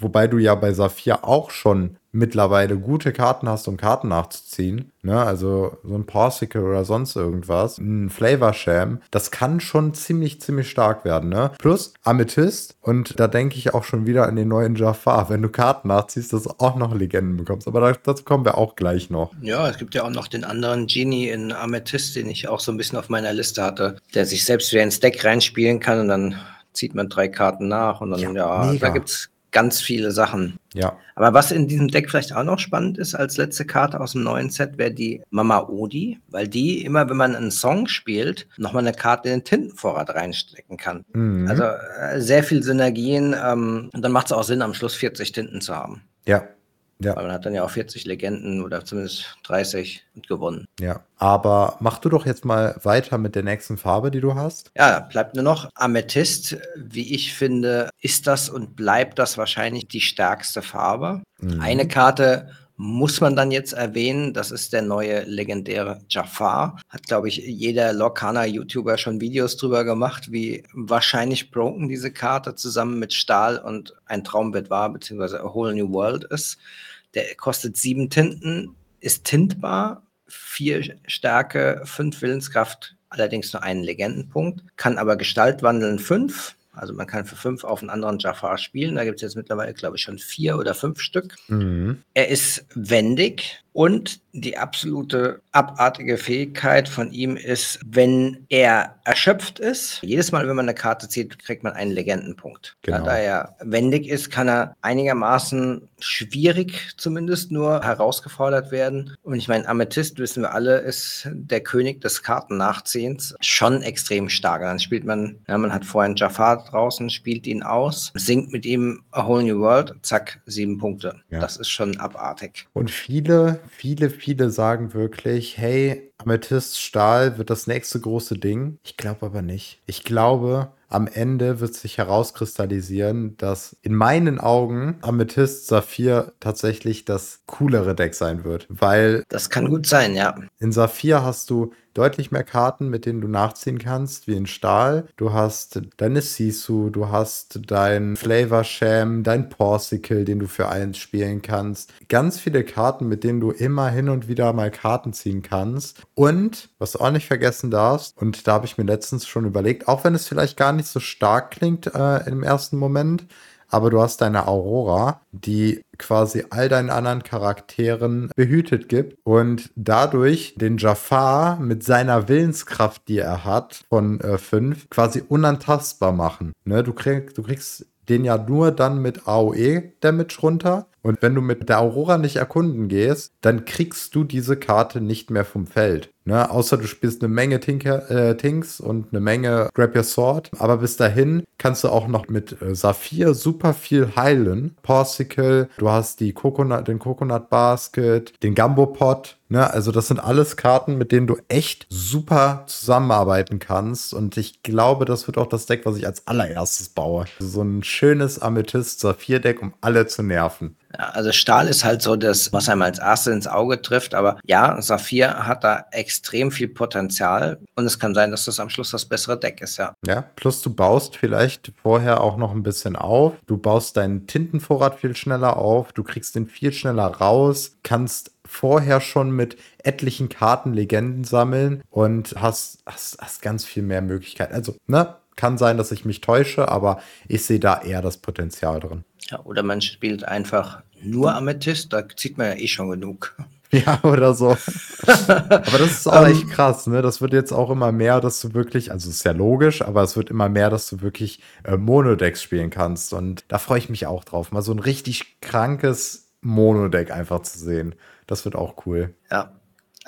Wobei du ja bei Saphir auch schon mittlerweile gute Karten hast, um Karten nachzuziehen. Ne? Also so ein Porsicle oder sonst irgendwas. Ein Flavor Sham. Das kann schon ziemlich, ziemlich stark werden. Ne? Plus Amethyst. Und da denke ich auch schon wieder an den neuen Jafar. Wenn du Karten nachziehst, dass du auch noch Legenden bekommst. Aber dazu kommen wir auch gleich noch. Ja, es gibt ja auch noch den anderen Genie in Amethyst, den ich auch so ein bisschen auf meiner Liste hatte, der sich selbst wieder ins Deck reinspielen kann und dann zieht man drei Karten nach und dann, ja, ja da gibt es ganz viele Sachen. Ja. Aber was in diesem Deck vielleicht auch noch spannend ist, als letzte Karte aus dem neuen Set, wäre die Mama Odi, weil die immer, wenn man einen Song spielt, nochmal eine Karte in den Tintenvorrat reinstecken kann. Mhm. Also äh, sehr viel Synergien ähm, und dann macht es auch Sinn, am Schluss 40 Tinten zu haben. Ja, ja. Aber man hat dann ja auch 40 Legenden oder zumindest 30 und gewonnen. Ja. Aber mach du doch jetzt mal weiter mit der nächsten Farbe, die du hast. Ja, bleibt nur noch Amethyst. Wie ich finde, ist das und bleibt das wahrscheinlich die stärkste Farbe. Mhm. Eine Karte muss man dann jetzt erwähnen, das ist der neue legendäre Jafar. Hat, glaube ich, jeder Lokana-YouTuber schon Videos drüber gemacht, wie wahrscheinlich broken diese Karte zusammen mit Stahl und ein Traumbild war, beziehungsweise A Whole New World ist. Der kostet sieben Tinten, ist tintbar, vier Stärke, fünf Willenskraft, allerdings nur einen Legendenpunkt, kann aber Gestalt wandeln fünf also man kann für fünf auf einen anderen Jafar spielen. Da gibt es jetzt mittlerweile, glaube ich, schon vier oder fünf Stück. Mhm. Er ist wendig und die absolute abartige Fähigkeit von ihm ist, wenn er erschöpft ist, jedes Mal, wenn man eine Karte zieht, kriegt man einen Legendenpunkt. Genau. Da er wendig ist, kann er einigermaßen schwierig zumindest nur herausgefordert werden. Und ich meine, Amethyst, wissen wir alle, ist der König des Kartennachziehens. Schon extrem stark. Dann spielt man, ja, man hat vorher einen Jafar draußen, spielt ihn aus, singt mit ihm A Whole New World, zack, sieben Punkte. Ja. Das ist schon abartig. Und viele viele, viele sagen wirklich, hey, Amethyst Stahl wird das nächste große Ding. Ich glaube aber nicht. Ich glaube, am Ende wird sich herauskristallisieren, dass in meinen Augen Amethyst Saphir tatsächlich das coolere Deck sein wird, weil das kann gut sein, ja. In Saphir hast du deutlich mehr Karten, mit denen du nachziehen kannst, wie in Stahl. Du hast deine Sisu, du hast dein Flavor Sham, dein Porsicle, den du für eins spielen kannst. Ganz viele Karten, mit denen du immer hin und wieder mal Karten ziehen kannst. Und, was du auch nicht vergessen darfst, und da habe ich mir letztens schon überlegt, auch wenn es vielleicht gar nicht so stark klingt äh, im ersten Moment, aber du hast deine Aurora, die quasi all deinen anderen Charakteren behütet gibt und dadurch den Jafar mit seiner Willenskraft, die er hat, von 5, äh, quasi unantastbar machen. Ne? Du, krieg, du kriegst den ja nur dann mit AOE-Damage runter. Und wenn du mit der Aurora nicht erkunden gehst, dann kriegst du diese Karte nicht mehr vom Feld. Ne? Außer du spielst eine Menge Tinker, äh, Tinks und eine Menge Grab Your Sword. Aber bis dahin kannst du auch noch mit äh, Saphir super viel heilen. Porsicle, du hast die Coconut, den Coconut Basket, den Gumbo Pot. Ne? Also das sind alles Karten, mit denen du echt super zusammenarbeiten kannst. Und ich glaube, das wird auch das Deck, was ich als allererstes baue. So ein schönes Amethyst-Saphir-Deck, um alle zu nerven. Also Stahl ist halt so das, was einem als erstes ins Auge trifft. Aber ja, Saphir hat da extrem viel Potenzial. Und es kann sein, dass das am Schluss das bessere Deck ist, ja. Ja, plus du baust vielleicht vorher auch noch ein bisschen auf. Du baust deinen Tintenvorrat viel schneller auf. Du kriegst den viel schneller raus. Kannst vorher schon mit etlichen Karten Legenden sammeln und hast, hast, hast ganz viel mehr Möglichkeiten. Also, ne? Kann sein, dass ich mich täusche, aber ich sehe da eher das Potenzial drin. Ja, oder man spielt einfach nur Amethyst, da zieht man ja eh schon genug. Ja, oder so. aber das ist auch echt krass, ne? Das wird jetzt auch immer mehr, dass du wirklich, also ist ja logisch, aber es wird immer mehr, dass du wirklich äh, Monodex spielen kannst. Und da freue ich mich auch drauf, mal so ein richtig krankes Monodeck einfach zu sehen. Das wird auch cool. Ja,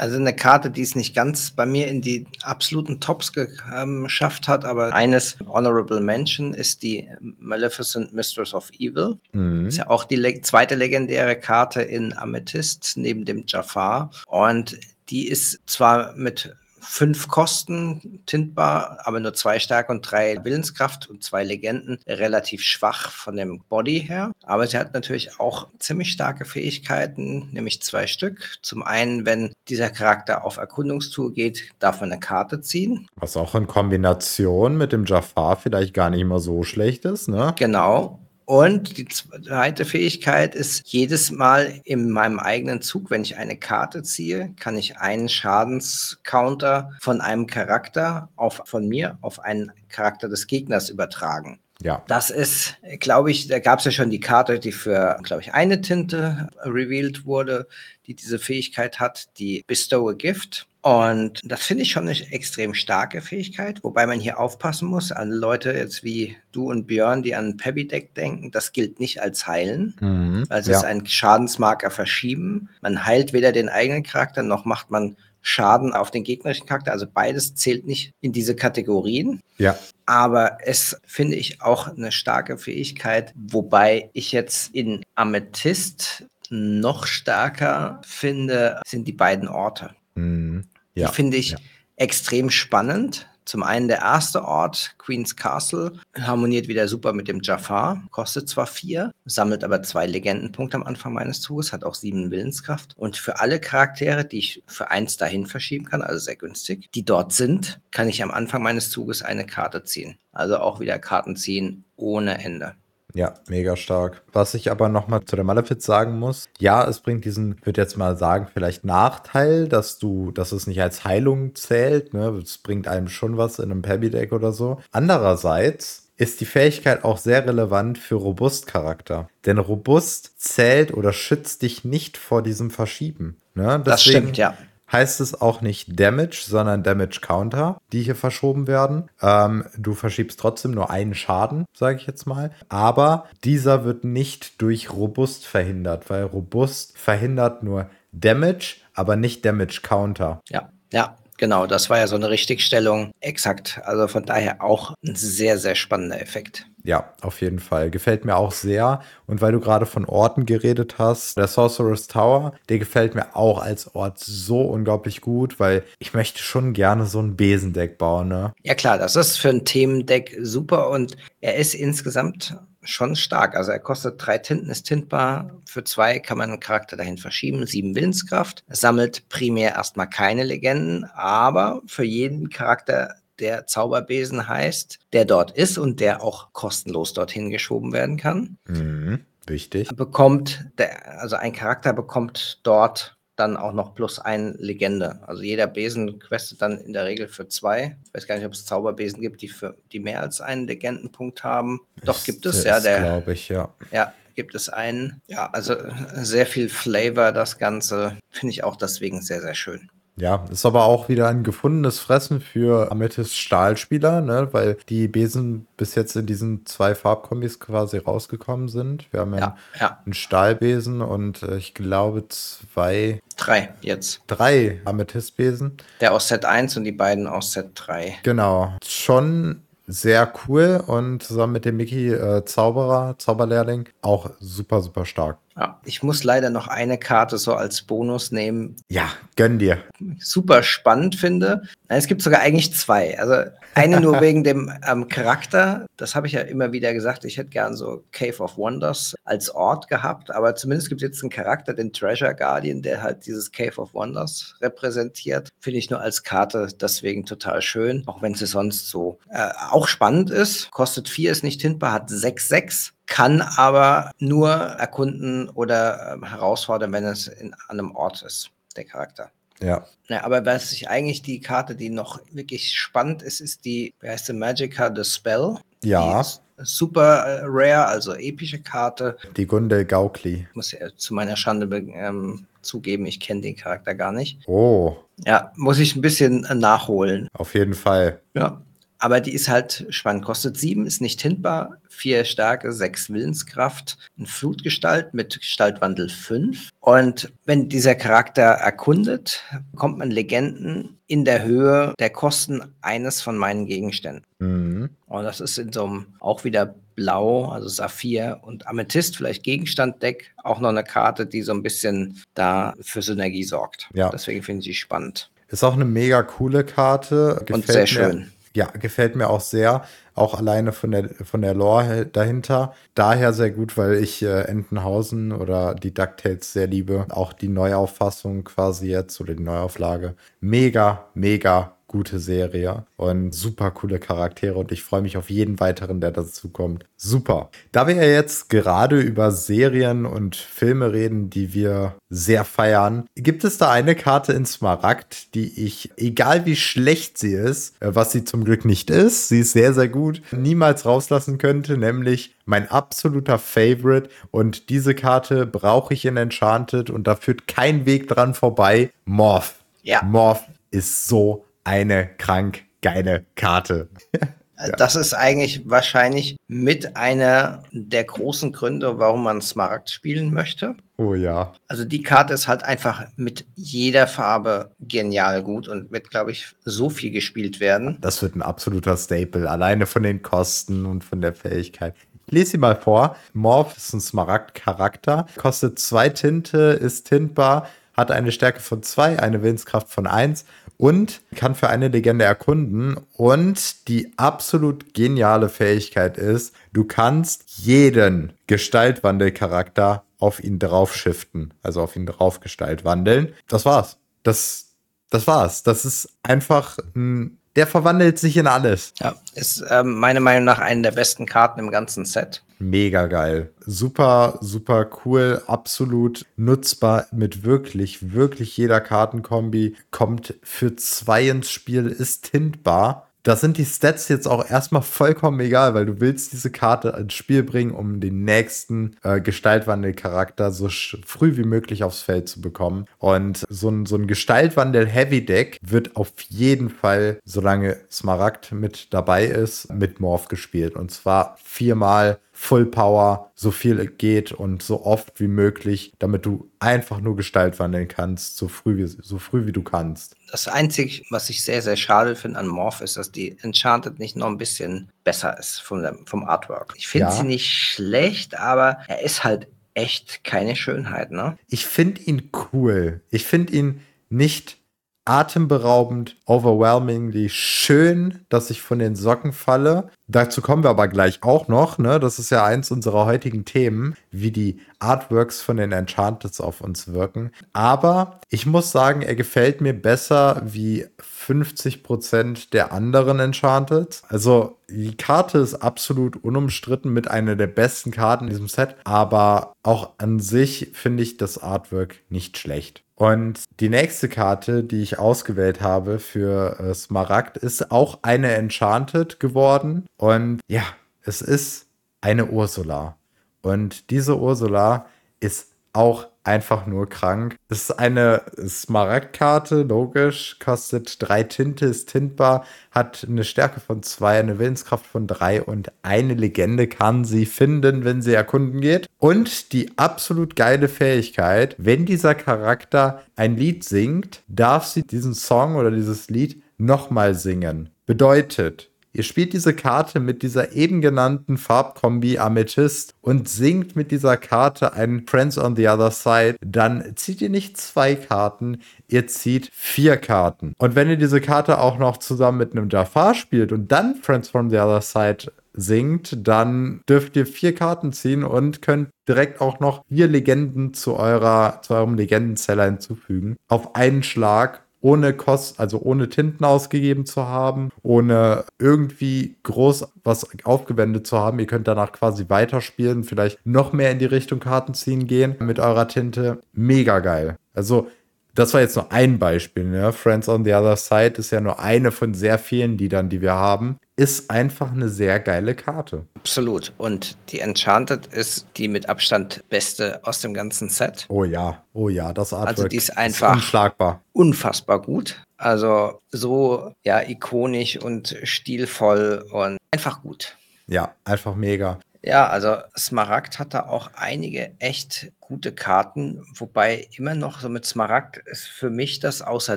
also eine Karte, die es nicht ganz bei mir in die absoluten Tops geschafft hat, aber eines Honorable Mention ist die Maleficent Mistress of Evil. Mhm. Ist ja auch die le zweite legendäre Karte in Amethyst neben dem Jafar. Und die ist zwar mit fünf Kosten tintbar, aber nur zwei Stärke und drei Willenskraft und zwei Legenden. Relativ schwach von dem Body her. Aber sie hat natürlich auch ziemlich starke Fähigkeiten, nämlich zwei Stück. Zum einen, wenn dieser Charakter auf Erkundungstour geht, darf man eine Karte ziehen. Was auch in Kombination mit dem Jafar vielleicht gar nicht mal so schlecht ist, ne? Genau. Und die zweite Fähigkeit ist, jedes Mal in meinem eigenen Zug, wenn ich eine Karte ziehe, kann ich einen Schadenscounter von einem Charakter auf, von mir auf einen Charakter des Gegners übertragen. Ja. Das ist, glaube ich, da gab es ja schon die Karte, die für, glaube ich, eine Tinte revealed wurde, die diese Fähigkeit hat, die Bestow a Gift. Und das finde ich schon eine extrem starke Fähigkeit, wobei man hier aufpassen muss. An Leute jetzt wie du und Björn, die an Pebby Deck denken, das gilt nicht als Heilen. Mhm, also ja. es ist ein Schadensmarker verschieben. Man heilt weder den eigenen Charakter, noch macht man Schaden auf den gegnerischen Charakter. Also beides zählt nicht in diese Kategorien. Ja. Aber es finde ich auch eine starke Fähigkeit, wobei ich jetzt in Amethyst noch stärker finde, sind die beiden Orte. Mhm. Ja, die finde ich ja. extrem spannend. Zum einen der erste Ort, Queen's Castle, harmoniert wieder super mit dem Jafar, kostet zwar vier, sammelt aber zwei Legendenpunkte am Anfang meines Zuges, hat auch sieben Willenskraft. Und für alle Charaktere, die ich für eins dahin verschieben kann, also sehr günstig, die dort sind, kann ich am Anfang meines Zuges eine Karte ziehen. Also auch wieder Karten ziehen ohne Ende. Ja, mega stark. Was ich aber nochmal zu der Malefiz sagen muss, ja, es bringt diesen, ich würde jetzt mal sagen, vielleicht Nachteil, dass du, dass es nicht als Heilung zählt, ne? Es bringt einem schon was in einem Pebby-Deck oder so. Andererseits ist die Fähigkeit auch sehr relevant für Robust-Charakter. Denn Robust zählt oder schützt dich nicht vor diesem Verschieben. Ne? Deswegen, das stimmt, ja heißt es auch nicht Damage, sondern Damage Counter, die hier verschoben werden. Ähm, du verschiebst trotzdem nur einen Schaden, sage ich jetzt mal. Aber dieser wird nicht durch Robust verhindert, weil Robust verhindert nur Damage, aber nicht Damage Counter. Ja, ja. Genau, das war ja so eine Richtigstellung. Exakt. Also von daher auch ein sehr, sehr spannender Effekt. Ja, auf jeden Fall. Gefällt mir auch sehr. Und weil du gerade von Orten geredet hast, der Sorcerer's Tower, der gefällt mir auch als Ort so unglaublich gut, weil ich möchte schon gerne so ein Besendeck bauen. Ne? Ja klar, das ist für ein Themendeck super und er ist insgesamt schon stark. Also er kostet drei Tinten, ist tintbar. Für zwei kann man einen Charakter dahin verschieben, sieben Willenskraft. sammelt primär erstmal keine Legenden, aber für jeden Charakter der Zauberbesen heißt, der dort ist und der auch kostenlos dorthin geschoben werden kann. Mhm, wichtig. Bekommt, der, also ein Charakter bekommt dort dann auch noch plus ein Legende. Also jeder Besen questet dann in der Regel für zwei. Ich weiß gar nicht, ob es Zauberbesen gibt, die für die mehr als einen Legendenpunkt haben. Doch ist, gibt es ja. Der glaube ich ja. Ja, gibt es einen. Ja, also sehr viel Flavor das Ganze. Finde ich auch deswegen sehr sehr schön. Ja, ist aber auch wieder ein gefundenes Fressen für Amethyst Stahlspieler, ne? weil die Besen bis jetzt in diesen zwei Farbkombis quasi rausgekommen sind. Wir haben ja, ja, ja. einen Stahlbesen und äh, ich glaube zwei. Drei jetzt. Drei Amethystbesen. Der aus Set 1 und die beiden aus Set 3. Genau. Schon sehr cool und zusammen mit dem Mickey äh, Zauberer, Zauberlehrling, auch super, super stark. Ja, ich muss leider noch eine Karte so als Bonus nehmen. Ja, gönn dir. Super spannend finde. Es gibt sogar eigentlich zwei. Also eine nur wegen dem ähm, Charakter. Das habe ich ja immer wieder gesagt. Ich hätte gern so Cave of Wonders als Ort gehabt. Aber zumindest gibt es jetzt einen Charakter, den Treasure Guardian, der halt dieses Cave of Wonders repräsentiert. Finde ich nur als Karte deswegen total schön. Auch wenn sie sonst so äh, auch spannend ist. Kostet vier, ist nicht hintbar, hat 6-6 kann aber nur erkunden oder äh, herausfordern, wenn es in einem Ort ist, der Charakter. Ja. ja. Aber was ich eigentlich die Karte, die noch wirklich spannend ist, ist die, wie heißt die, Magica the Spell. Ja. super äh, rare, also epische Karte. Die Gundel Gaukli. Ich muss ja zu meiner Schande ähm, zugeben, ich kenne den Charakter gar nicht. Oh. Ja, muss ich ein bisschen äh, nachholen. Auf jeden Fall. Ja. Aber die ist halt spannend. Kostet sieben, ist nicht hintbar. Vier Stärke, sechs Willenskraft. Ein Flutgestalt mit Gestaltwandel fünf. Und wenn dieser Charakter erkundet, bekommt man Legenden in der Höhe der Kosten eines von meinen Gegenständen. Mhm. Und das ist in so einem auch wieder Blau, also Saphir und Amethyst, vielleicht Gegenstanddeck, auch noch eine Karte, die so ein bisschen da für Synergie sorgt. Ja. Deswegen finde ich sie spannend. Ist auch eine mega coole Karte. Gefällt und sehr schön ja, gefällt mir auch sehr. Auch alleine von der, von der Lore dahinter. Daher sehr gut, weil ich äh, Entenhausen oder die DuckTales sehr liebe. Auch die Neuauffassung quasi jetzt oder die Neuauflage. Mega, mega gute Serie und super coole Charaktere und ich freue mich auf jeden weiteren, der dazu kommt. Super. Da wir ja jetzt gerade über Serien und Filme reden, die wir sehr feiern, gibt es da eine Karte in Smaragd, die ich, egal wie schlecht sie ist, äh, was sie zum Glück nicht ist, sie ist sehr, sehr gut, niemals rauslassen könnte, nämlich mein absoluter Favorite und diese Karte brauche ich in Enchanted und da führt kein Weg dran vorbei. Morph. Ja. Morph ist so eine krank geile Karte. ja. Das ist eigentlich wahrscheinlich mit einer der großen Gründe, warum man Smaragd spielen möchte. Oh ja. Also die Karte ist halt einfach mit jeder Farbe genial gut und wird, glaube ich, so viel gespielt werden. Das wird ein absoluter Staple, alleine von den Kosten und von der Fähigkeit. Ich lese sie mal vor. Morph ist ein Smaragd-Charakter, kostet zwei Tinte, ist tintbar, hat eine Stärke von zwei, eine Willenskraft von eins und kann für eine Legende erkunden. Und die absolut geniale Fähigkeit ist, du kannst jeden Gestaltwandelcharakter auf ihn draufschiften, also auf ihn drauf Gestalt wandeln. Das war's. Das, das war's. Das ist einfach ein der verwandelt sich in alles. Ja, ist ähm, meiner Meinung nach eine der besten Karten im ganzen Set. Mega geil. Super, super cool. Absolut nutzbar mit wirklich, wirklich jeder Kartenkombi. Kommt für zwei ins Spiel, ist tintbar da sind die Stats jetzt auch erstmal vollkommen egal, weil du willst diese Karte ins Spiel bringen, um den nächsten äh, Gestaltwandel-Charakter so früh wie möglich aufs Feld zu bekommen. Und so ein, so ein Gestaltwandel-Heavy-Deck wird auf jeden Fall, solange Smaragd mit dabei ist, mit Morph gespielt. Und zwar viermal Full Power, so viel geht und so oft wie möglich, damit du einfach nur Gestalt wandeln kannst, so früh wie, so früh wie du kannst. Das Einzige, was ich sehr, sehr schade finde an Morph, ist, dass die Enchanted nicht noch ein bisschen besser ist vom, vom Artwork. Ich finde ja. sie nicht schlecht, aber er ist halt echt keine Schönheit, ne? Ich finde ihn cool. Ich finde ihn nicht atemberaubend, overwhelmingly schön, dass ich von den Socken falle. Dazu kommen wir aber gleich auch noch, ne? Das ist ja eins unserer heutigen Themen, wie die Artworks von den Enchanteds auf uns wirken. Aber ich muss sagen, er gefällt mir besser wie 50% der anderen Enchanted. Also die Karte ist absolut unumstritten mit einer der besten Karten in diesem Set, aber auch an sich finde ich das Artwork nicht schlecht. Und die nächste Karte, die ich ausgewählt habe für äh, Smaragd, ist auch eine Enchanted geworden. Und ja, es ist eine Ursula. Und diese Ursula ist auch einfach nur krank. Das ist eine Smaragdkarte, logisch, kostet drei Tinte, ist tintbar, hat eine Stärke von zwei, eine Willenskraft von drei und eine Legende kann sie finden, wenn sie erkunden geht. Und die absolut geile Fähigkeit, wenn dieser Charakter ein Lied singt, darf sie diesen Song oder dieses Lied nochmal singen. Bedeutet, Ihr spielt diese Karte mit dieser eben genannten Farbkombi Amethyst und singt mit dieser Karte einen Friends on the Other Side, dann zieht ihr nicht zwei Karten, ihr zieht vier Karten. Und wenn ihr diese Karte auch noch zusammen mit einem Jafar spielt und dann Friends from the Other Side singt, dann dürft ihr vier Karten ziehen und könnt direkt auch noch vier Legenden zu eurer, zu eurem Legendenzeller hinzufügen. Auf einen Schlag ohne Kost, also ohne Tinten ausgegeben zu haben, ohne irgendwie groß was aufgewendet zu haben. Ihr könnt danach quasi weiterspielen, vielleicht noch mehr in die Richtung Karten ziehen gehen mit eurer Tinte. Mega geil. Also das war jetzt nur ein Beispiel. Ne? Friends on the Other Side ist ja nur eine von sehr vielen Liedern, die wir haben. Ist einfach eine sehr geile Karte. Absolut. Und die Enchanted ist die mit Abstand beste aus dem ganzen Set. Oh ja, oh ja, das Artwork also die ist einfach ist unschlagbar. Unfassbar gut. Also so ja ikonisch und stilvoll und einfach gut. Ja, einfach mega. Ja, also Smaragd hat da auch einige echt gute Karten, wobei immer noch so mit Smaragd ist für mich das außer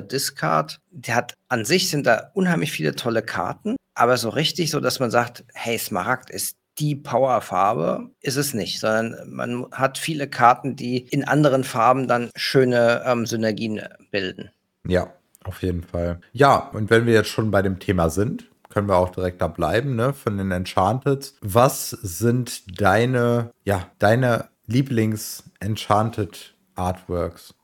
Discard. Der hat an sich sind da unheimlich viele tolle Karten, aber so richtig so, dass man sagt, hey, Smaragd ist die Powerfarbe ist es nicht, sondern man hat viele Karten, die in anderen Farben dann schöne ähm, Synergien bilden. Ja, auf jeden Fall. Ja, und wenn wir jetzt schon bei dem Thema sind, können wir auch direkt da bleiben, ne, von den Enchanted. Was sind deine, ja, deine Lieblings-Enchanted Artworks?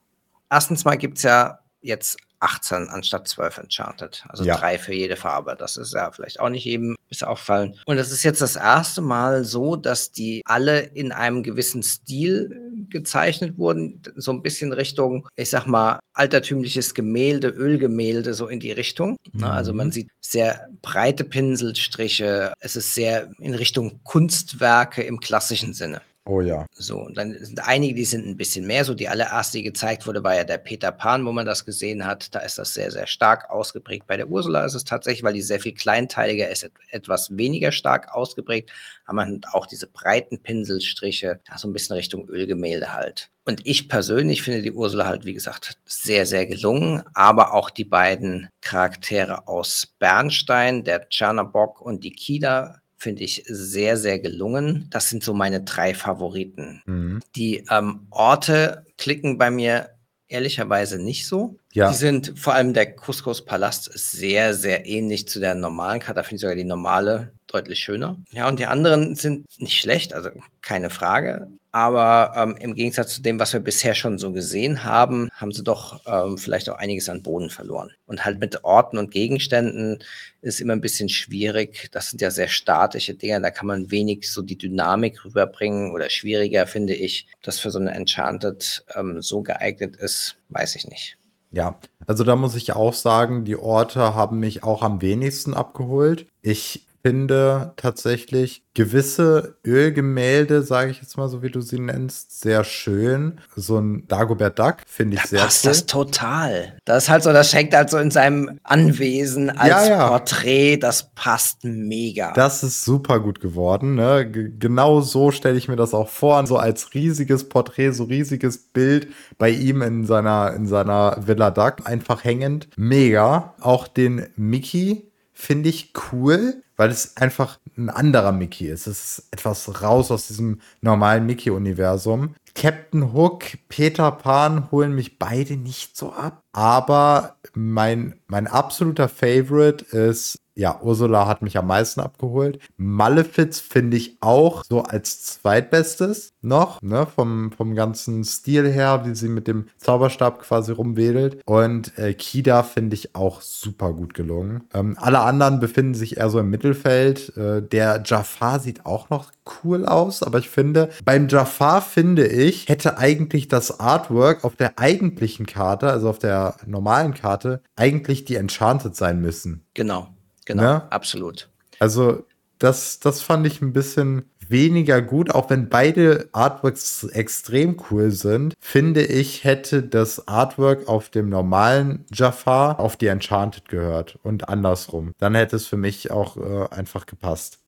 Erstens mal gibt es ja jetzt 18 anstatt 12 Enchanted. Also ja. drei für jede Farbe. Das ist ja vielleicht auch nicht jedem bis auffallen. Und es ist jetzt das erste Mal so, dass die alle in einem gewissen Stil gezeichnet wurden. So ein bisschen Richtung, ich sag mal, altertümliches Gemälde, Ölgemälde, so in die Richtung. Mhm. Also man mhm. sieht sehr breite Pinselstriche. Es ist sehr in Richtung Kunstwerke im klassischen Sinne. Oh ja. So, und dann sind einige, die sind ein bisschen mehr so. Die allererste, die gezeigt wurde, war ja der Peter Pan, wo man das gesehen hat. Da ist das sehr, sehr stark ausgeprägt. Bei der Ursula ist es tatsächlich, weil die sehr viel kleinteiliger ist, etwas weniger stark ausgeprägt. Aber man hat auch diese breiten Pinselstriche, so ein bisschen Richtung Ölgemälde halt. Und ich persönlich finde die Ursula halt, wie gesagt, sehr, sehr gelungen. Aber auch die beiden Charaktere aus Bernstein, der Czernabock und die Kida, finde ich sehr, sehr gelungen. Das sind so meine drei Favoriten. Mhm. Die ähm, Orte klicken bei mir ehrlicherweise nicht so. Ja. Die sind, vor allem der Couscous Palast ist sehr, sehr ähnlich zu der normalen Karte. Da finde ich sogar die normale deutlich schöner. Ja, und die anderen sind nicht schlecht, also keine Frage. Aber ähm, im Gegensatz zu dem, was wir bisher schon so gesehen haben, haben sie doch ähm, vielleicht auch einiges an Boden verloren. Und halt mit Orten und Gegenständen ist immer ein bisschen schwierig. Das sind ja sehr statische Dinge, da kann man wenig so die Dynamik rüberbringen oder schwieriger, finde ich. Ob das für so eine Enchanted ähm, so geeignet ist, weiß ich nicht. Ja, also da muss ich auch sagen, die Orte haben mich auch am wenigsten abgeholt. Ich finde tatsächlich gewisse Ölgemälde, sage ich jetzt mal so, wie du sie nennst, sehr schön. So ein Dagobert Duck finde ich da sehr passt cool. das total. Das ist halt so, das schenkt halt so in seinem Anwesen als Ja, ja. Porträt, das passt mega. Das ist super gut geworden. Ne? Genau so stelle ich mir das auch vor. So als riesiges Porträt, so riesiges Bild bei ihm in seiner, in seiner Villa Duck einfach hängend. Mega. Auch den Mickey finde ich cool, weil es einfach ein anderer Mickey ist. Es ist etwas raus aus diesem normalen Mickey-Universum. Captain Hook, Peter Pan holen mich beide nicht so ab. Aber mein, mein absoluter Favorite ist, ja, Ursula hat mich am meisten abgeholt. Malefiz finde ich auch so als zweitbestes noch, ne, vom, vom ganzen Stil her, wie sie mit dem Zauberstab quasi rumwedelt. Und äh, Kida finde ich auch super gut gelungen. Ähm, alle anderen befinden sich eher so im Mittelfeld. Äh, der Jafar sieht auch noch cool aus, aber ich finde, beim Jafar finde ich, hätte eigentlich das Artwork auf der eigentlichen Karte, also auf der normalen Karte, eigentlich die Enchanted sein müssen. Genau, genau, Ne? absolut. Also, das, das fand ich ein bisschen weniger gut, auch wenn beide Artworks extrem cool sind, finde ich, hätte das Artwork auf dem normalen Jafar auf die Enchanted gehört und andersrum. Dann hätte es für mich auch äh, einfach gepasst.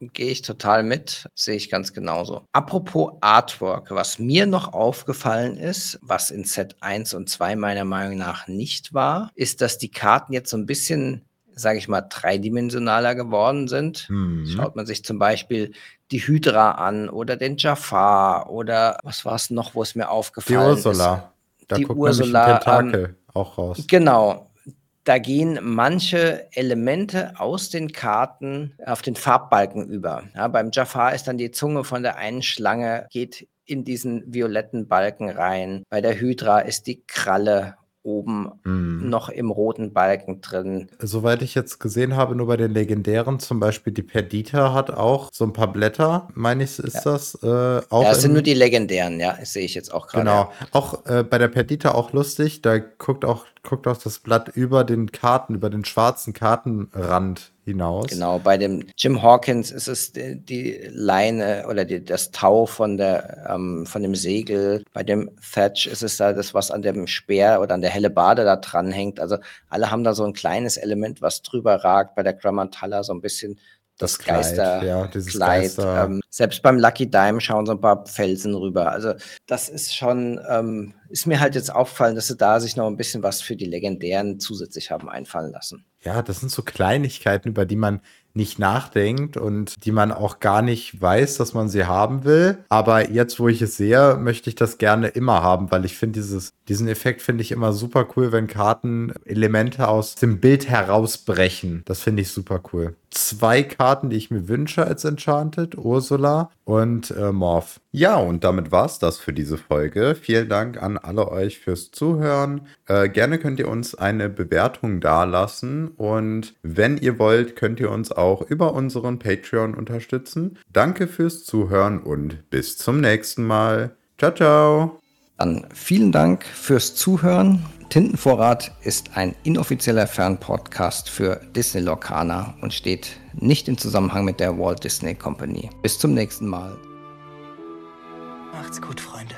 Gehe ich total mit, sehe ich ganz genauso. Apropos Artwork, was mir noch aufgefallen ist, was in Set 1 und 2 meiner Meinung nach nicht war, ist, dass die Karten jetzt so ein bisschen, sage ich mal, dreidimensionaler geworden sind. Mhm. Schaut man sich zum Beispiel die Hydra an oder den Jafar oder was war es noch, wo es mir Die aufgefallen ist. Ursula. Da Die guckt Ursula, nämlich ein Tentakel auch raus. Genau. Da gehen manche Elemente aus den Karten auf den Farbbalken über. Ja, beim Jafar ist dann die Zunge von der einen Schlange, geht in diesen violetten Balken rein. Bei der Hydra ist die Kralle oben Mhm. noch im roten Balken drin. Soweit ich jetzt gesehen habe, nur bei den legendären, zum Beispiel die Perdita hat auch so ein paar Blätter, meine ich, ist das. Äh, auch Ja, es sind nur die legendären, ja, das sehe ich jetzt auch gerade. Genau. Auch äh, bei der Perdita auch lustig, da guckt auch, guckt auch das Blatt über den Karten, über den schwarzen Kartenrand hinaus. Genau, bei dem Jim Hawkins ist es die, Leine oder die, das Tau von, der, ähm, von dem Segel. Bei dem Thatch ist es da das, was an dem Speer oder an der helle Bade da dran hängt. Also alle haben da so ein kleines Element, was drüber ragt. Bei der Grammatalla so ein bisschen Das Kleid, Geister, ja, dieses Kleid. Geister- Ähm, selbst beim Lucky Dime schauen so ein paar Felsen rüber. Also das ist schon, ähm, ist mir halt jetzt aufgefallen, dass sie da sich noch ein bisschen was für die Legendären zusätzlich haben einfallen lassen. Ja, das sind so Kleinigkeiten, über die man nicht nachdenkt und die man auch gar nicht weiß, dass man sie haben will. Aber jetzt, wo ich es sehe, möchte ich das gerne immer haben, weil ich finde dieses, diesen Effekt finde ich immer super cool, wenn Karten Elemente aus dem Bild herausbrechen. Das finde ich super cool. Zwei Karten, die ich mir wünsche als Enchanted, Ursula und äh, Morph. Ja, und damit war's das für diese Folge. Vielen Dank an alle euch fürs Zuhören. Äh, gerne könnt ihr uns eine Bewertung dalassen und wenn ihr wollt, könnt ihr uns auch über unseren Patreon unterstützen. Danke fürs Zuhören und bis zum nächsten Mal. Ciao, ciao. Dann vielen Dank fürs Zuhören. Tintenvorrat ist ein inoffizieller Fernpodcast für Disney Lorcaner und steht nicht im Zusammenhang mit der Walt Disney Company. Bis zum nächsten Mal. Macht's gut, Freunde.